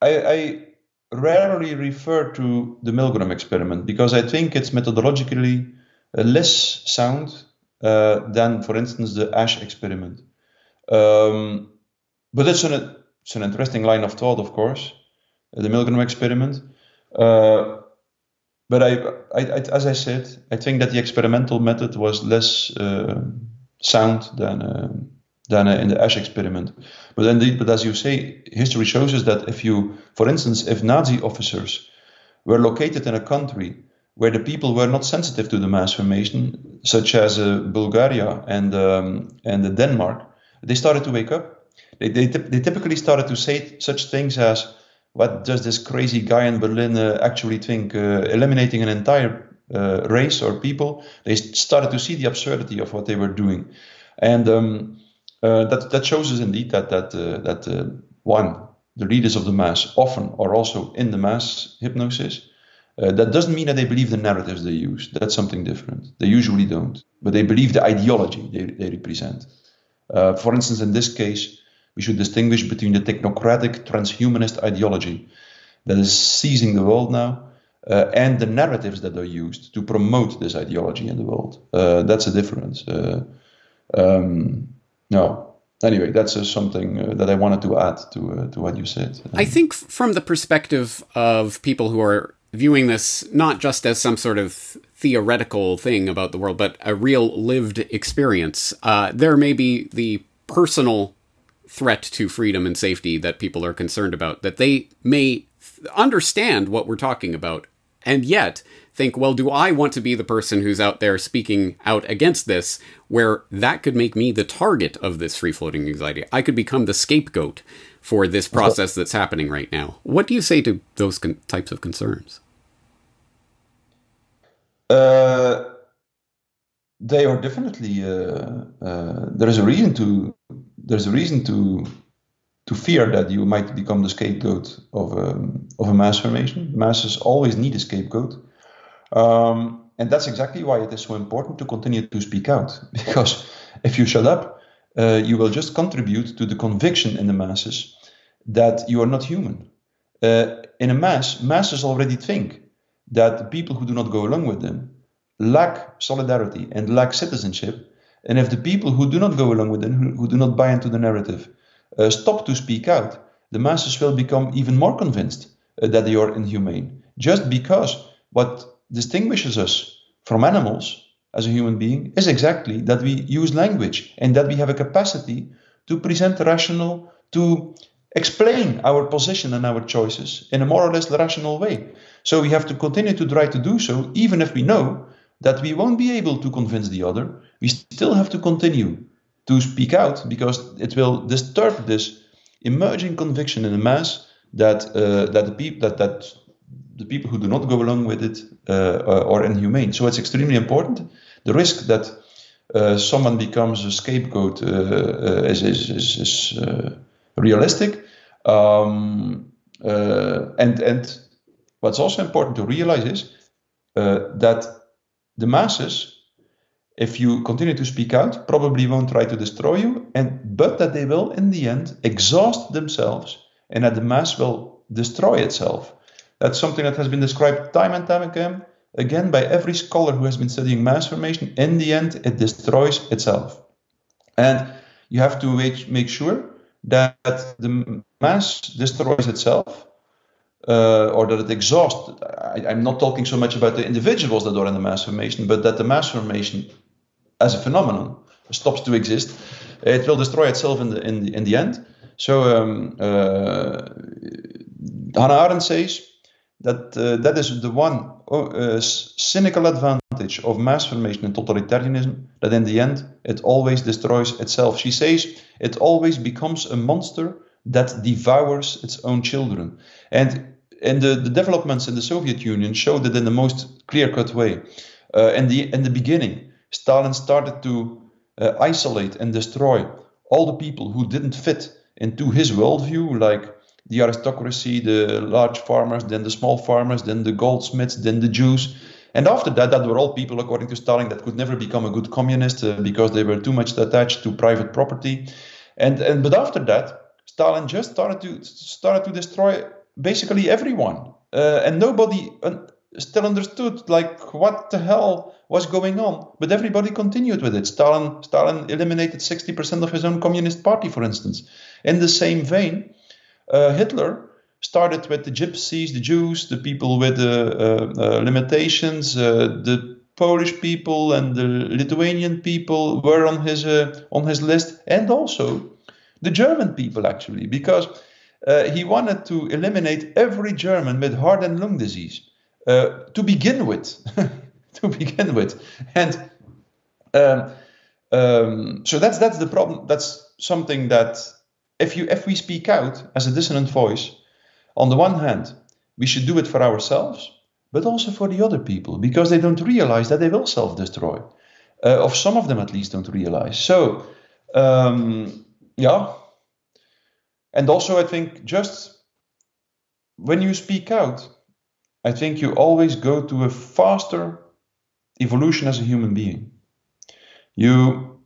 I, I rarely refer to the Milgram experiment because I think it's methodologically uh, less sound uh, than, for instance, the Asch experiment. Um, but it's an it's an interesting line of thought, of course, uh, the Milgram experiment. Uh, but I, I, I, as I said, I think that the experimental method was less uh, sound than uh, than in the Asch experiment. But indeed, but as you say, history shows us that if you, for instance, if Nazi officers were located in a country where the people were not sensitive to the mass formation, such as uh, Bulgaria and um, and Denmark, they started to wake up. They, they, they typically started to say such things as, "What does this crazy guy in Berlin uh, actually think? Uh, eliminating an entire uh, race or people?" They started to see the absurdity of what they were doing, and um, uh, that that shows us indeed that that uh, that uh, one the leaders of the mass often are also in the mass hypnosis. Uh, that doesn't mean that they believe the narratives they use. That's something different. They usually don't, but they believe the ideology they, they represent. Uh, for instance, in this case, we should distinguish between the technocratic transhumanist ideology that is seizing the world now uh, and the narratives that are used to promote this ideology in the world. that's a difference. Um, no. Anyway, that's uh, something uh, that I wanted to add to uh, to what you said. I think from the perspective of people who are viewing this not just as some sort of theoretical thing about the world, but a real lived experience, uh, there may be the personal threat to freedom and safety that people are concerned about. That they may understand what we're talking about, and yet think, well, do I want to be the person who's out there speaking out against this, where that could make me the target of this free floating anxiety? I could become the scapegoat for this process that's happening right now. What do you say to those con- types of concerns? Uh, they are definitely. Uh, uh, there is a reason to. There's a reason to to fear that you might become the scapegoat of a, um, of a mass formation. Masses always need a scapegoat. Um, and that's exactly why it is so important to continue to speak out. Because if you shut up, uh, you will just contribute to the conviction in the masses that you are not human. Uh, in a mass, masses already think that the people who do not go along with them lack solidarity and lack citizenship. And if the people who do not go along with them, who, who do not buy into the narrative, uh, stop to speak out, the masses will become even more convinced uh, that they are inhumane. Just because what distinguishes us from animals as a human being is exactly that we use language and that we have a capacity to present rational, to explain our position and our choices in a more or less rational way. So we have to continue to try to do so, even if we know that we won't be able to convince the other. We still have to continue to speak out because it will disturb this emerging conviction in the mass that uh, that the people that that the people who do not go along with it uh, are inhumane. So it's extremely important. The risk that uh, someone becomes a scapegoat uh, uh is, is, is, is uh, realistic. Um, uh, and, and what's also important to realize is that the masses, if you continue to speak out, probably won't try to destroy you, and but that they will, in the end, exhaust themselves, and that the mass will destroy itself. That's something that has been described time and time again, again by every scholar who has been studying mass formation. In the end, it destroys itself. And you have to make sure that the mass destroys itself uh, or that it exhausts. I, am not talking so much about the individuals that are in the mass formation, but that the mass formation as a phenomenon stops to exist. It will destroy itself in the, in the, in the end. So um, uh, Hannah Arendt says that uh, that is the one uh, cynical advantage of mass formation and totalitarianism that in the end it always destroys itself. She says it always becomes a monster that devours its own children. And and the, the developments in the Soviet Union showed that in the most clear-cut way. Uh, in the in the beginning, Stalin started to uh, isolate and destroy all the people who didn't fit into his worldview, like the aristocracy, the large farmers, then the small farmers, then the goldsmiths, then the Jews. And after that, that were all people, according to Stalin, that could never become a good communist uh, because they were too much attached to private property. And, and but after that, Stalin just started to started to destroy basically everyone, uh, and nobody still understood like what the hell was going on. But everybody continued with it. Stalin Stalin eliminated 60% of his own communist party, for instance. In the same vein, uh, Hitler started with the gypsies, the Jews, the people with the uh, uh, limitations, uh, the Polish people and the Lithuanian people were on his on his list, and also the German people actually, because he wanted to eliminate every German with heart and lung disease to begin with, to begin with, and. Um, um, so that's that's the problem. That's something that if you if we speak out as a dissonant voice, on the one hand, we should do it for ourselves, but also for the other people because they don't realize that they will self-destroy. Uh, of some of them at least don't realize. So, um, yeah. And also, I think just when you speak out, I think you always go to a faster evolution as a human being. You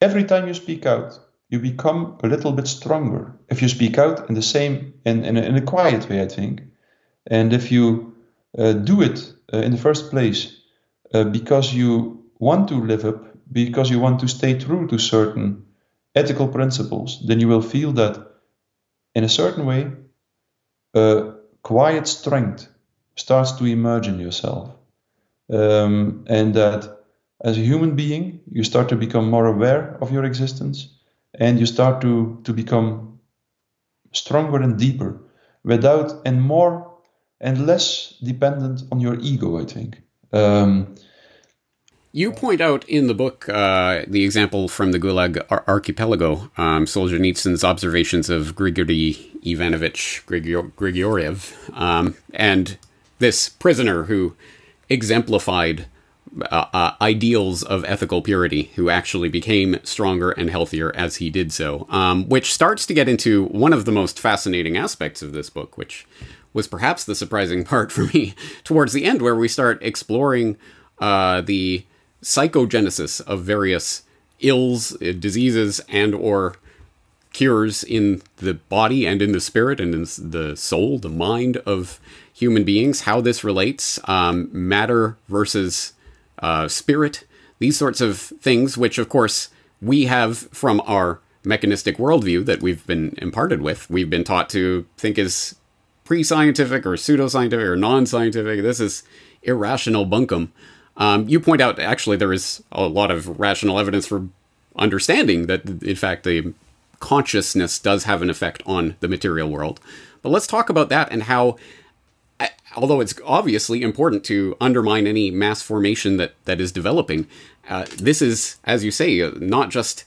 every time you speak out, you become a little bit stronger if you speak out in the same in, in, a, in a quiet way i think and if you uh, do it uh, in the first place uh, because you want to live up because you want to stay true to certain ethical principles then you will feel that in a certain way a quiet strength starts to emerge in yourself. Um, and that as a human being you start to become more aware of your existence and you start to to become stronger and deeper without and more and less dependent on your ego i think. Um, you point out in the book uh, the example from the Gulag ar- archipelago, um, Solzhenitsyn's observations of Grigory Ivanovich Grigor- Grigoriev, um, and this prisoner who exemplified uh, uh, ideals of ethical purity who actually became stronger and healthier as he did so, um, which starts to get into one of the most fascinating aspects of this book, which was perhaps the surprising part for me towards the end, where we start exploring uh, the psychogenesis of various ills, uh, diseases, and or cures in the body and in the spirit and in the soul, the mind of human beings, how this relates, um, matter versus uh, spirit, these sorts of things, which of course we have from our mechanistic worldview that we've been imparted with. We've been taught to think is pre scientific or pseudoscientific or non scientific. This is irrational bunkum. Um, you point out actually there is a lot of rational evidence for understanding that, in fact, the consciousness does have an effect on the material world. But let's talk about that and how although it's obviously important to undermine any mass formation that, that is developing, uh, this is, as you say, uh, not just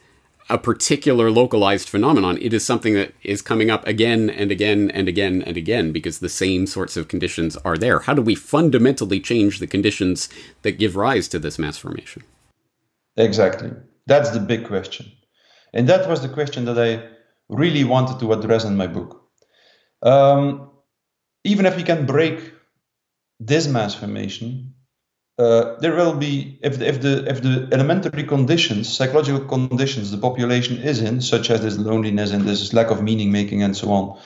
a particular localized phenomenon. It is something that is coming up again and again and again and again because the same sorts of conditions are there. How do we fundamentally change the conditions that give rise to this mass formation? Exactly. That's the big question. And that was the question that I really wanted to address in my book. Um, even if we can break this mass formation, uh, there will be if the, if the if the elementary conditions, psychological conditions, the population is in, such as this loneliness and this lack of meaning making and so on,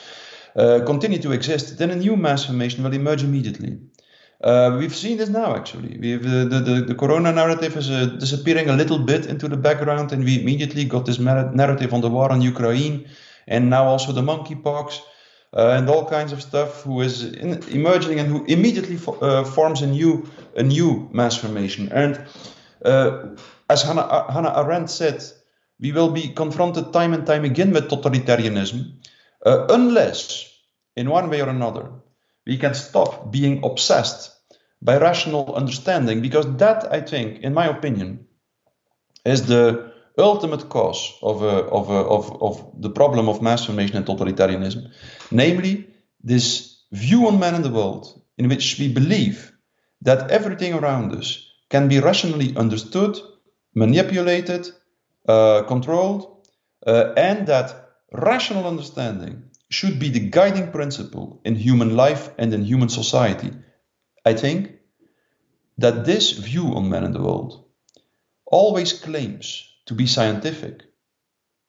uh, continue to exist, then a new mass formation will emerge immediately. Uh, we've seen this now, actually. We've, uh, the, the, the corona narrative is uh, disappearing a little bit into the background, and we immediately got this narrative on the war on Ukraine, and now also the monkeypox uh, and all kinds of stuff who is in, emerging and who immediately fo- uh, forms a new a new mass formation. And uh, as Hannah, uh, Hannah Arendt said, we will be confronted time and time again with totalitarianism uh, unless, in one way or another, we can stop being obsessed by rational understanding, because that, I think, in my opinion, is the ultimate cause of, a, of, a, of, of the problem of mass formation and totalitarianism, namely this view on man in the world in which we believe that everything around us can be rationally understood, manipulated, uh, controlled, uh, and that rational understanding should be the guiding principle in human life and in human society. I think that this view on man and the world always claims to be scientific,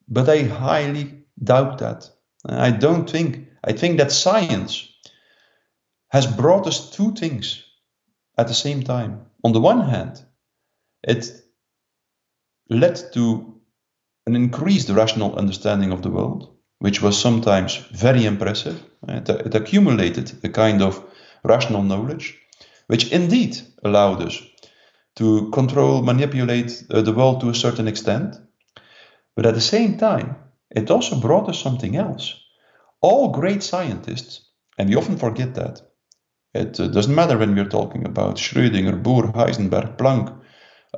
but I highly doubt that. I don't think, I think that science has brought us two things at the same time. On the one hand, it led to an increased rational understanding of the world, which was sometimes very impressive. It, it accumulated a kind of rational knowledge, which indeed allowed us to control, manipulate uh, the world to a certain extent. But at the same time, it also brought us something else. All great scientists, and we often forget that, it uh, doesn't matter when we're talking about Schrödinger, Bohr, Heisenberg, Planck,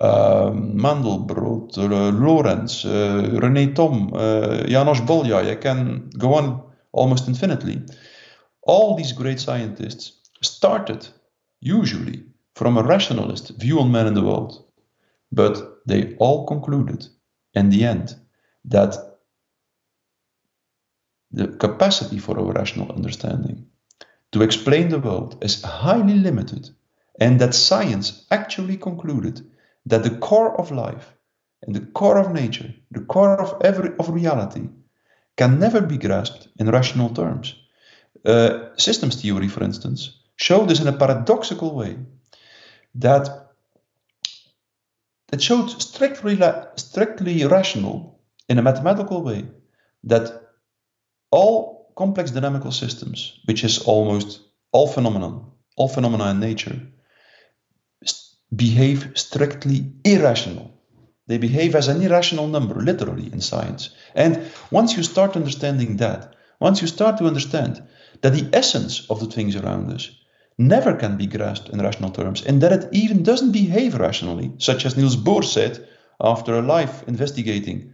uh, Mandelbrot, Lorentz, uh, René Thom, uh, Janos Bolyai, I can go on almost infinitely. All these great scientists started usually from a rationalist view on man and the world, but they all concluded in the end that the capacity for a rational understanding to explain the world is highly limited, and that science actually concluded that the core of life and the core of nature, the core of every of reality, can never be grasped in rational terms. Uh, systems theory, for instance, showed this in a paradoxical way that it showed strictly, strictly rational in a mathematical way that all complex dynamical systems, which is almost all phenomenon, all phenomena in nature, behave strictly irrational. They behave as an irrational number, literally, in science. And once you start understanding that, once you start to understand that the essence of the things around us never can be grasped in rational terms, and that it even doesn't behave rationally, such as Niels Bohr said after a life investigating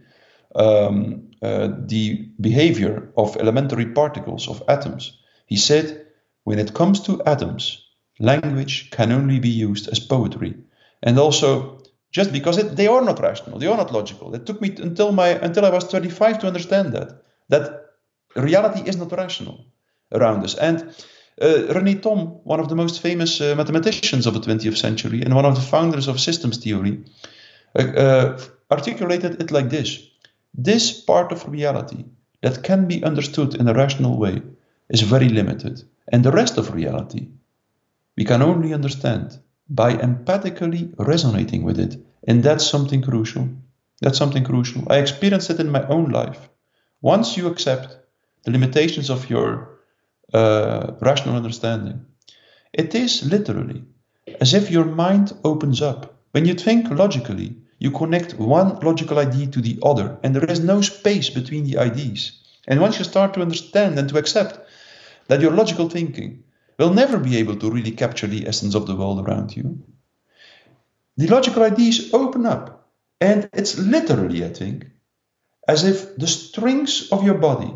um, uh, the behavior of elementary particles of atoms. He said, when it comes to atoms, language can only be used as poetry. And also, just because it, they are not rational, they are not logical. It took me until my until I was 35 to understand that that reality is not rational around us. And uh, René Thom, one of the most famous uh, mathematicians of the 20th century and one of the founders of systems theory, uh, articulated it like this: This part of reality that can be understood in a rational way is very limited, and the rest of reality we can only understand by empathically resonating with it. And that's something crucial. That's something crucial. I experienced it in my own life. Once you accept the limitations of your uh, rational understanding, it is literally as if your mind opens up. When you think logically, you connect one logical idea to the other, and there is no space between the ideas. And once you start to understand and to accept that your logical thinking will never be able to really capture the essence of the world around you. The logical ideas open up, and it's literally, I think, as if the strings of your body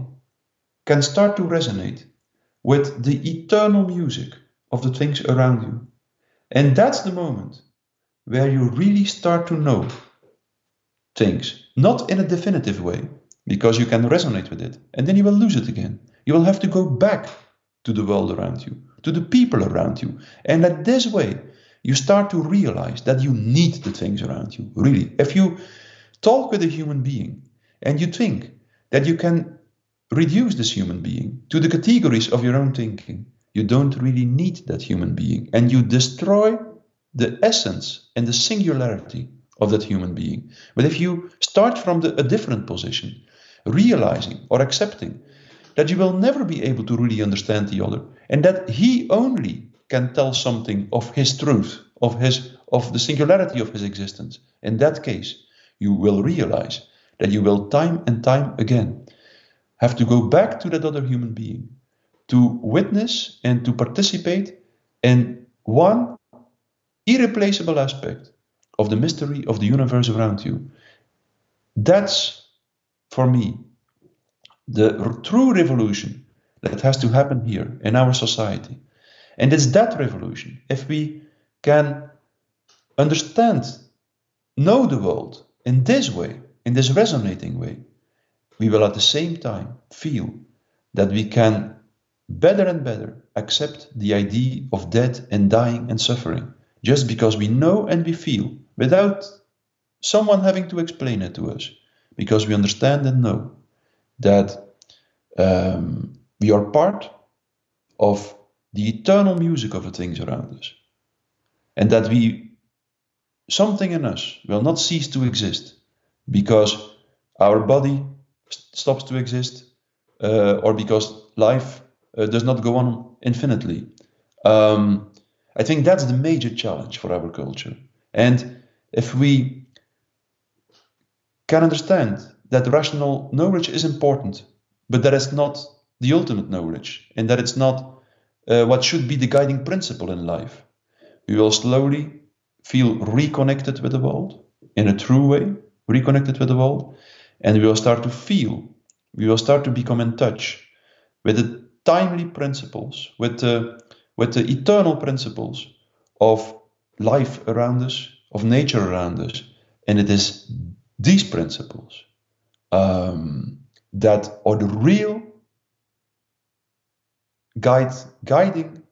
can start to resonate with the eternal music of the things around you. And that's the moment where you really start to know things, not in a definitive way, because you can resonate with it, and then you will lose it again. You will have to go back to the world around you, to the people around you. And that this way, you start to realize that you need the things around you. Really. If you talk with a human being and you think that you can reduce this human being to the categories of your own thinking, you don't really need that human being. And you destroy the essence and the singularity of that human being. But if you start from the, a different position, realizing or accepting that you will never be able to really understand the other, and that he only can tell something of his truth, of his of the singularity of his existence. In that case, you will realize that you will time and time again have to go back to that other human being to witness and to participate in one irreplaceable aspect of the mystery of the universe around you. That's, for me, the true revolution that has to happen here in our society. And it's that revolution, if we can understand know the world in this way, in this resonating way, we will at the same time feel that we can better and better accept the idea of death and dying and suffering. Just because we know and we feel without someone having to explain it to us because we understand and know that um, we are part of the eternal music of the things around us and that we something in us will not cease to exist because our body stops to exist uh, or because life uh, does not go on infinitely. Um, I think that's the major challenge for our culture. And if we can understand that rational knowledge is important, but that is not the ultimate knowledge, and that it's not uh, what should be the guiding principle in life, we will slowly feel reconnected with the world in a true way, reconnected with the world, and we will start to feel, we will start to become in touch with the timely principles, with the, with the eternal principles of life around us, of nature around us. And it is these principles um, that are the real guide, guiding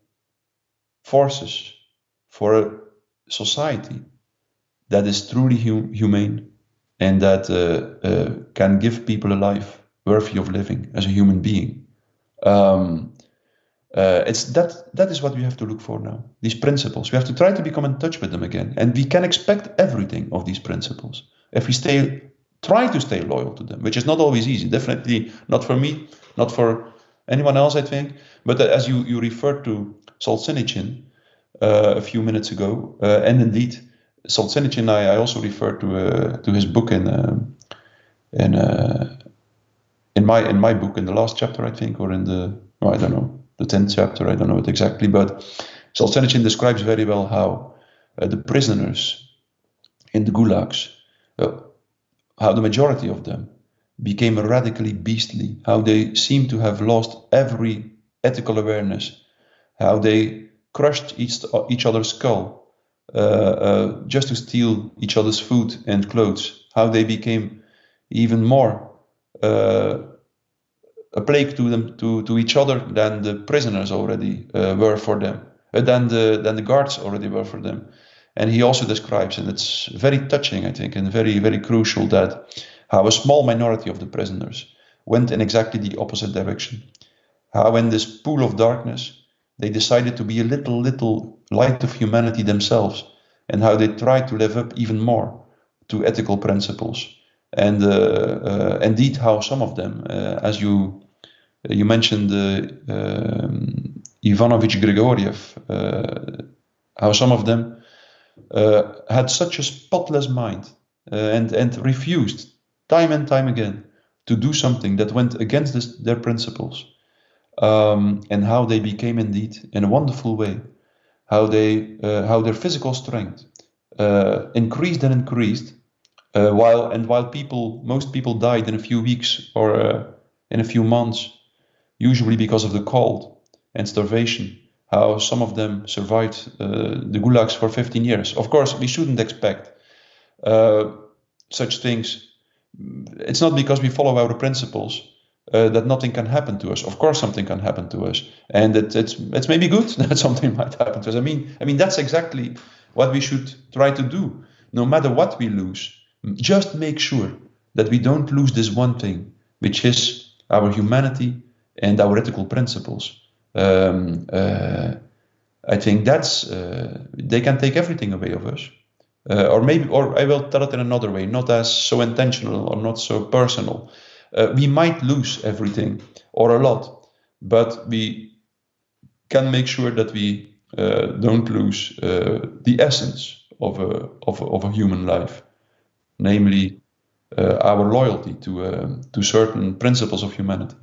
forces for a society that is truly hum- humane and that uh, uh, can give people a life worthy of living as a human being. Um, uh, it's that that is what we have to look for now. These principles. We have to try to become in touch with them again, and we can expect everything of these principles if we stay try to stay loyal to them, which is not always easy. Definitely not for me, not for anyone else, I think. But as you you referred to Solzhenitsyn uh, a few minutes ago, uh, and indeed Solzhenitsyn, I, I also referred to uh, to his book in um, in uh, in my in my book in the last chapter, I think, or in the I don't know the tenth chapter, I don't know it exactly, but Solzhenitsyn describes very well how uh, the prisoners in the gulags, uh, how the majority of them became radically beastly, how they seem to have lost every ethical awareness, how they crushed each each other's skull uh, uh, just to steal each other's food and clothes, how they became even more uh, a plague to them to, to each other than the prisoners already uh, were for them, uh, than the than the guards already were for them. And he also describes, and it's very touching, I think, and very very crucial that how a small minority of the prisoners went in exactly the opposite direction. How in this pool of darkness they decided to be a little little light of humanity themselves, and how they try to live up even more to ethical principles. And uh, uh, indeed, how some of them, uh, as you you mentioned um, Ivanovich Grigoriev, how some of them had such a spotless mind and and refused time and time again to do something that went against this, their principles, um, and how they became indeed in a wonderful way, how they uh, how their physical strength uh, increased and increased, uh, while and while people most people died in a few weeks or in a few months, usually because of the cold and starvation. How some of them survived the gulags for 15 years. Of course, we shouldn't expect such things. It's not because we follow our principles uh, that nothing can happen to us. Of course, something can happen to us, and it, it's it's maybe good that something might happen to us. I mean, I mean that's exactly what we should try to do. No matter what we lose, just make sure that we don't lose this one thing, which is our humanity and our ethical principles. Um, uh, I think that's uh, they can take everything away of us, uh, or maybe, or I will tell it in another way, not as so intentional or not so personal. Uh, we might lose everything or a lot, but we can make sure that we uh, don't lose uh, the essence of a, of a, of a human life, namely our loyalty to to certain principles of humanity.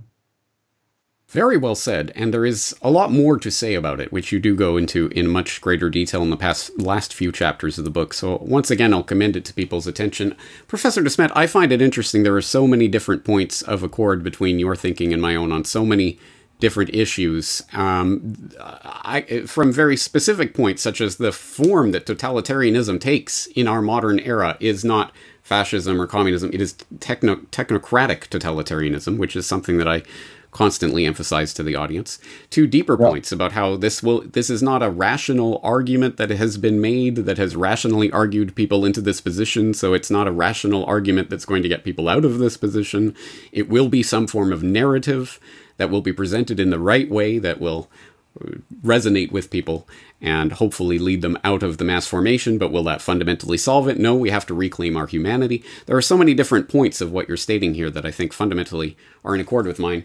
Very well said, and there is a lot more to say about it, which you do go into in much greater detail in the past last few chapters of the book. So once again, I'll commend it to people's attention. Professor Desmet, I find it interesting. There are so many different points of accord between your thinking and my own on so many different issues um, I, from very specific points, such as the form that totalitarianism takes in our modern era is not fascism or communism. It is techno, technocratic totalitarianism, which is something that I constantly emphasize to the audience. Two deeper yeah. points about how this will this is not a rational argument that has been made that has rationally argued people into this position, so it's not a rational argument that's going to get people out of this position. It will be some form of narrative that will be presented in the right way that will uh, resonate with people and hopefully lead them out of the mass formation. But will that fundamentally solve it? No, we have to reclaim our humanity. There are so many different points of what you're stating here that I think fundamentally are in accord with mine.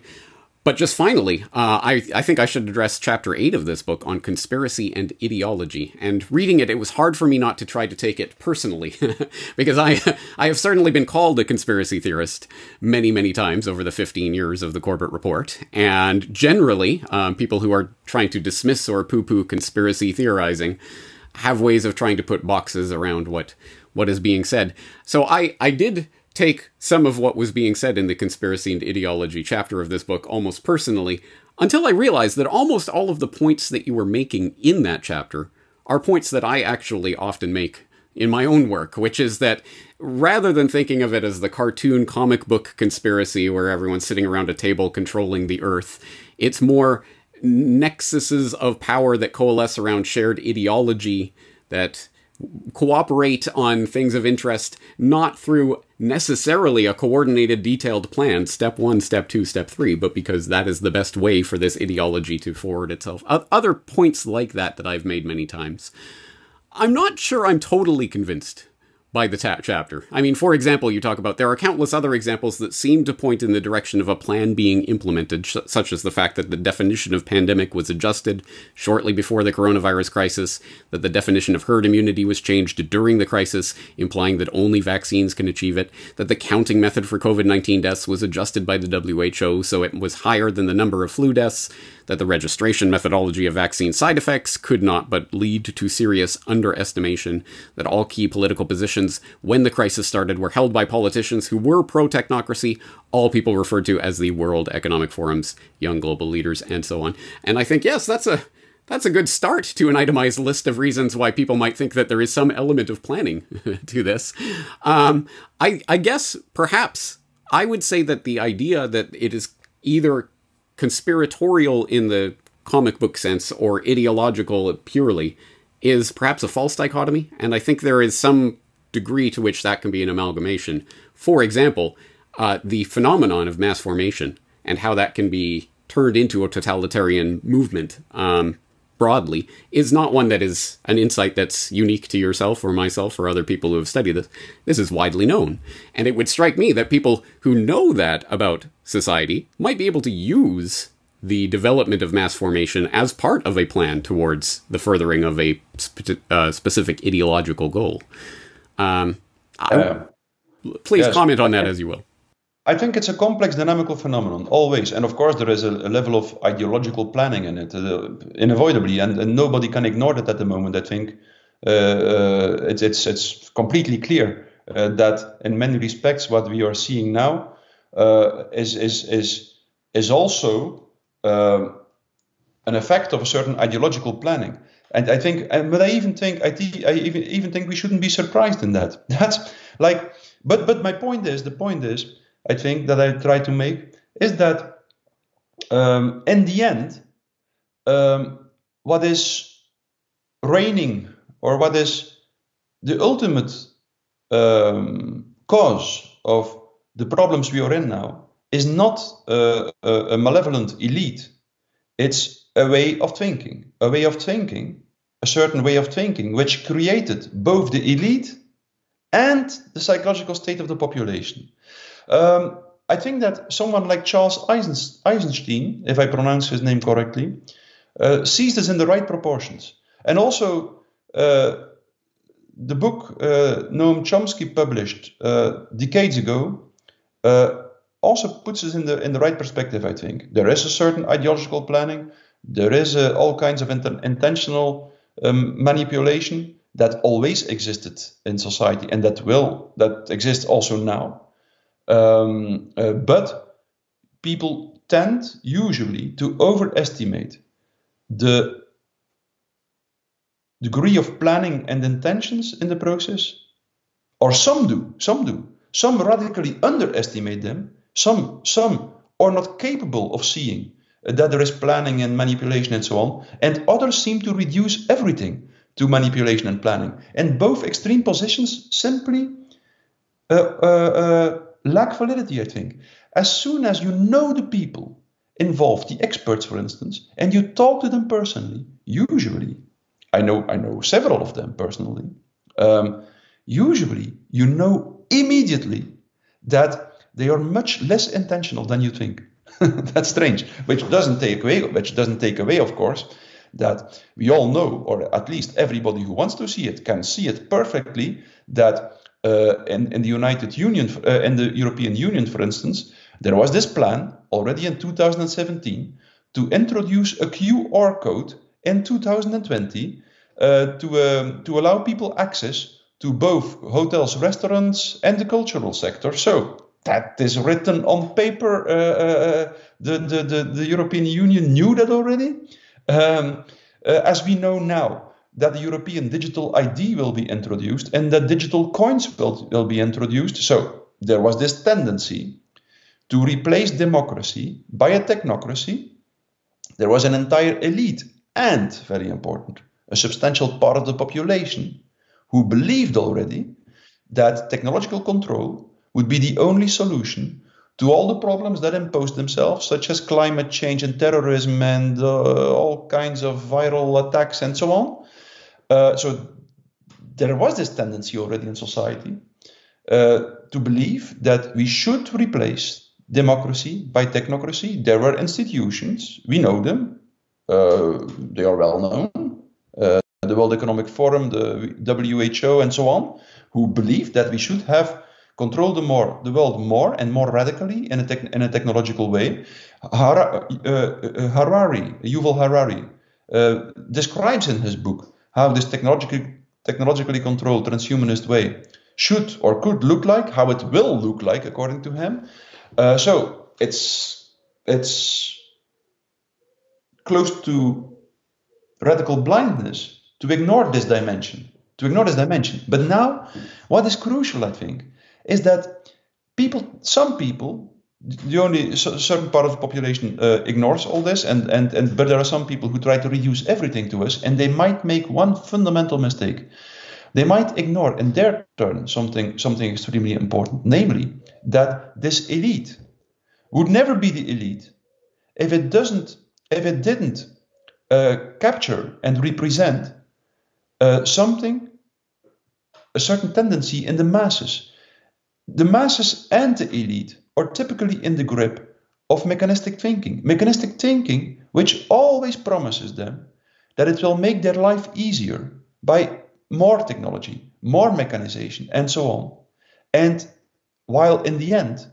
But just finally, uh, I, I think I should address chapter 8 of this book on conspiracy and ideology. And reading it, it was hard for me not to try to take it personally, because I, I have certainly been called a conspiracy theorist many, many times over the 15 years of the Corbett Report. And generally, um, people who are trying to dismiss or poo poo conspiracy theorizing have ways of trying to put boxes around what, what is being said. So I, I did take some of what was being said in the conspiracy and ideology chapter of this book almost personally, until I realized that almost all of the points that you were making in that chapter are points that I actually often make in my own work, which is that rather than thinking of it as the cartoon comic book conspiracy where everyone's sitting around a table controlling the earth, it's more nexuses of power that coalesce around shared ideology that cooperate on things of interest, not through necessarily a coordinated, detailed plan, step one, step two, step three, but because that is the best way for this ideology to forward itself. Other points like that that I've made many times. I'm not sure I'm totally convinced by the ta- chapter. I mean, for example, you talk about there are countless other examples that seem to point in the direction of a plan being implemented, sh- such as the fact that the definition of pandemic was adjusted shortly before the coronavirus crisis, that the definition of herd immunity was changed during the crisis, implying that only vaccines can achieve it, that the counting method for COVID 19 deaths was adjusted by the WHO so it was higher than the number of flu deaths, that the registration methodology of vaccine side effects could not but lead to serious underestimation, that all key political positions when the crisis started were held by politicians who were pro technocracy, all people referred to as the World Economic Forum's young global leaders, and so on. And I think, yes, that's a that's a good start to an itemized list of reasons why people might think that there is some element of planning to this. Um, I, I guess perhaps I would say that the idea that it is either conspiratorial in the comic book sense or ideological purely is perhaps a false dichotomy, and I think there is some degree to which that can be an amalgamation. For example, uh, the phenomenon of mass formation and how that can be turned into a totalitarian movement um, broadly is not one that is an insight that's unique to yourself or myself or other people who have studied this. This is widely known. And it would strike me that people who know that about society might be able to use the development of mass formation as part of a plan towards the furthering of a spe- uh, specific ideological goal. Um, uh, please yes. comment on that as you will. I think it's a complex dynamical phenomenon, always. And of course, there is a, a level of ideological planning in it, uh, unavoidably, and, and, nobody can ignore that at the moment. I think uh, uh, it's, it's, it's completely clear uh, that in many respects, what we are seeing now is, is, is, is also uh, an effect of a certain ideological planning. And I think, and, but I even think, I, I even, even think we shouldn't be surprised in that. That's like, but, but my point is, the point is, I think that I try to make is that um, in the end, um, what is reigning or what is the ultimate um, cause of the problems we are in now is not a, malevolent elite. It's a way of thinking, a way of thinking, a certain way of thinking, which created both the elite and the psychological state of the population. Um, I think that someone like Charles Eisenstein, if I pronounce his name correctly, uh, sees this in the right proportions. And also, uh, the book uh, Noam Chomsky published uh, decades ago uh, also puts us in the in the right perspective. I think there is a certain ideological planning, there is uh, all kinds of inter- intentional um, manipulation that always existed in society and that will that exists also now. Um, uh, but people tend usually to overestimate the degree of planning and intentions in the process, or some do, some do. Some radically underestimate them, some, some are not capable of seeing that there is planning and manipulation and so on, and others seem to reduce everything to manipulation and planning. And both extreme positions simply uh, uh, uh, lack validity, I think. As soon as you know the people involved, the experts, for instance, and you talk to them personally, usually, I know I know several of them personally. Um, usually, you know immediately that they are much less intentional than you think. That's strange, which doesn't take away, which doesn't take away, of course, that we all know, or at least everybody who wants to see it can see it perfectly, that uh, in, in the United Union, uh, in the European Union, for instance, there was this plan already in 2017 to introduce a QR code in 2020 uh, to, um, to allow people access to both hotels, restaurants, and the cultural sector. So that is written on paper. Uh, uh, the, the, the, the, European Union knew that already. Um, uh, as we know now, that the European digital ID will be introduced and that digital coins will, will be introduced. So there was this tendency to replace democracy by a technocracy. There was an entire elite and, very important, a substantial part of the population who believed already that technological control would be the only solution to all the problems that impose themselves, such as climate change and terrorism and uh, all kinds of viral attacks and so on. Uh, so there was this tendency already in society uh, to believe that we should replace democracy by technocracy. There were institutions, we know them, uh, they are well known, uh, the World Economic Forum, the WHO, and so on, who believe that we should have control the more the world more and more radically in a, in a technological way. Hara, uh, uh, Harari, Yuval Harari, uh, describes in his book how this technologically technologically controlled transhumanist way should or could look like, how it will look like according to him. Uh, so it's it's close to radical blindness to ignore this dimension, to ignore this dimension. But now, what is crucial, I think, is that people, some people, the only certain part of the population uh, ignores all this, and, and, and but there are some people who try to reduce everything to us, and they might make one fundamental mistake. They might ignore, in their turn, something something extremely important, namely that this elite would never be the elite if it doesn't, if it didn't uh, capture and represent uh, something, a certain tendency in the masses. The masses and the elite are typically in the grip of mechanistic thinking. Mechanistic thinking, which always promises them that it will make their life easier by more technology, more mechanization, and so on. And while in the end,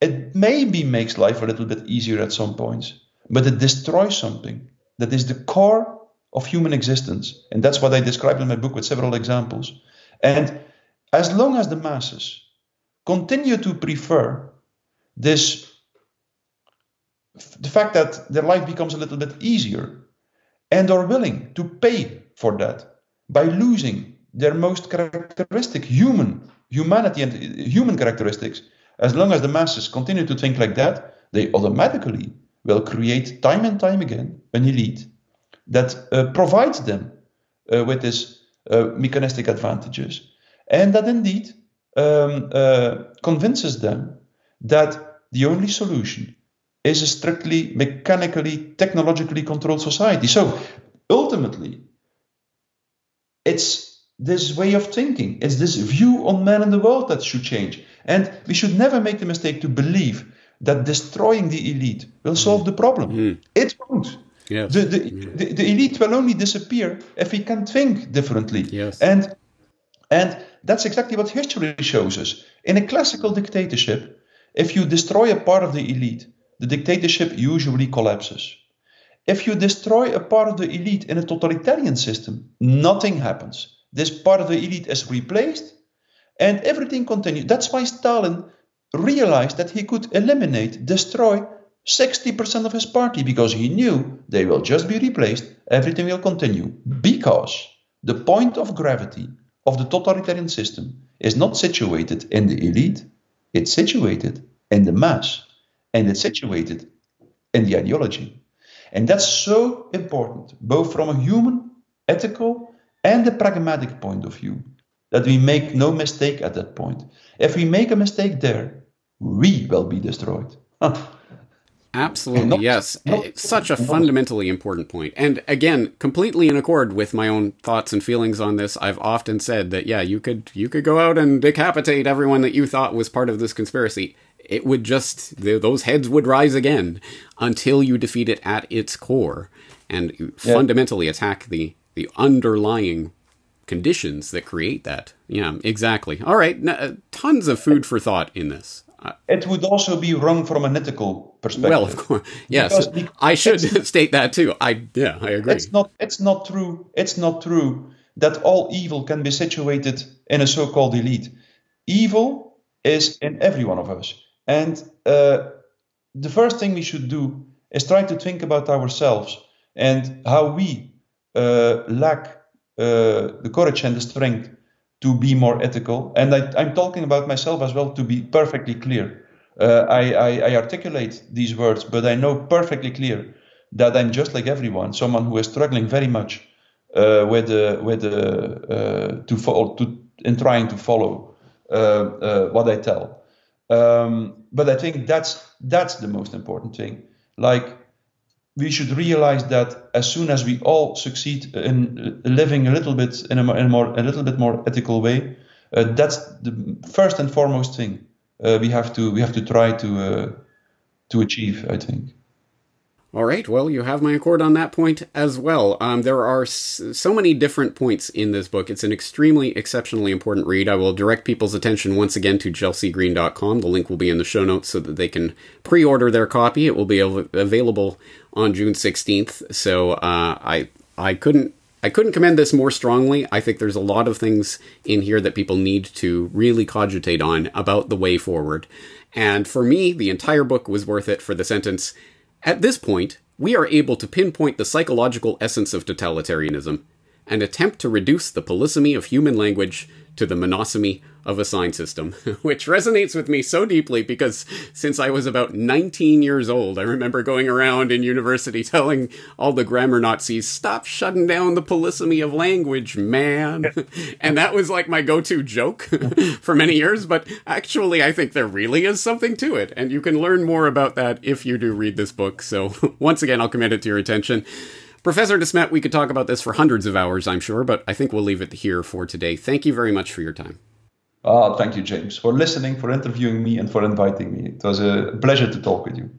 it maybe makes life a little bit easier at some points, but it destroys something that is the core of human existence. And that's what I described in my book with several examples. And as long as the masses continue to prefer this, the fact that their life becomes a little bit easier and are willing to pay for that by losing their most characteristic human humanity and human characteristics, as long as the masses continue to think like that, they automatically will create time and time again an elite that uh, provides them uh, with these uh, mechanistic advantages and that indeed um, uh, convinces them that the only solution is a strictly mechanically, technologically controlled society. So ultimately, it's this way of thinking, it's this view on man and the world that should change. And we should never make the mistake to believe that destroying the elite will solve the problem. Mm. It won't. Yes. The, the, yeah. the, the, elite will only disappear if we can think differently. Yes. And, and that's exactly what history shows us. In a classical dictatorship, if you destroy a part of the elite, the dictatorship usually collapses. If you destroy a part of the elite in a totalitarian system, nothing happens. This part of the elite is replaced and everything continues. That's why Stalin realized that he could eliminate, destroy 60% of his party because he knew they will just be replaced, everything will continue. Because the point of gravity of the totalitarian system is not situated in the elite, it's situated in the mass, and it's situated in the ideology. And that's so important, both from a human, ethical, and a pragmatic point of view, that we make no mistake at that point. If we make a mistake there, we will be destroyed. Absolutely, yes. It's such a fundamentally important point. And again, completely in accord with my own thoughts and feelings on this, I've often said that yeah, you could you could go out and decapitate everyone that you thought was part of this conspiracy. It would just those heads would rise again until you defeat it at its core and yeah. fundamentally attack the the underlying conditions that create that. Yeah, exactly. All right, uh, tons of food for thought in this. It would also be wrong from an ethical perspective. Well, of course, yes. Because I should state that too. I yeah, I agree. It's not. It's not true. It's not true that all evil can be situated in a so-called elite. Evil is in every one of us, and uh, the first thing we should do is try to think about ourselves and how we uh, lack uh, the courage and the strength to be more ethical. And I, am talking about myself as well to be perfectly clear. Uh, I, I, I, articulate these words, but I know perfectly clear that I'm just like everyone, someone who is struggling very much uh, with uh, with uh, to follow to in trying to follow uh, uh, what I tell. Um, but I think that's that's the most important thing. Like we should realize that as soon as we all succeed in living a little bit in a, in a, more, a little bit more ethical way, uh, that's the first and foremost thing uh, we have to we have to try to uh, to achieve. I think. All right. Well, you have my accord on that point as well. Um, there are s- so many different points in this book. It's an extremely, exceptionally important read. I will direct people's attention once again to chelseagreen.com. The link will be in the show notes so that they can pre order their copy. It will be av- available on June 16th. So uh, I, I couldn't. I couldn't commend this more strongly. I think there's a lot of things in here that people need to really cogitate on about the way forward. And for me, the entire book was worth it for the sentence at this point, we are able to pinpoint the psychological essence of totalitarianism and attempt to reduce the polysemy of human language to the monosemy of a sign system, which resonates with me so deeply because since I was about 19 years old, I remember going around in university telling all the grammar Nazis, stop shutting down the polysemy of language, man. and that was like my go to joke for many years, but actually, I think there really is something to it. And you can learn more about that if you do read this book. So once again, I'll commend it to your attention. Professor Desmet, we could talk about this for hundreds of hours, I'm sure, but I think we'll leave it here for today. Thank you very much for your time. Oh, thank you, James, for listening, for interviewing me, and for inviting me. It was a pleasure to talk with you.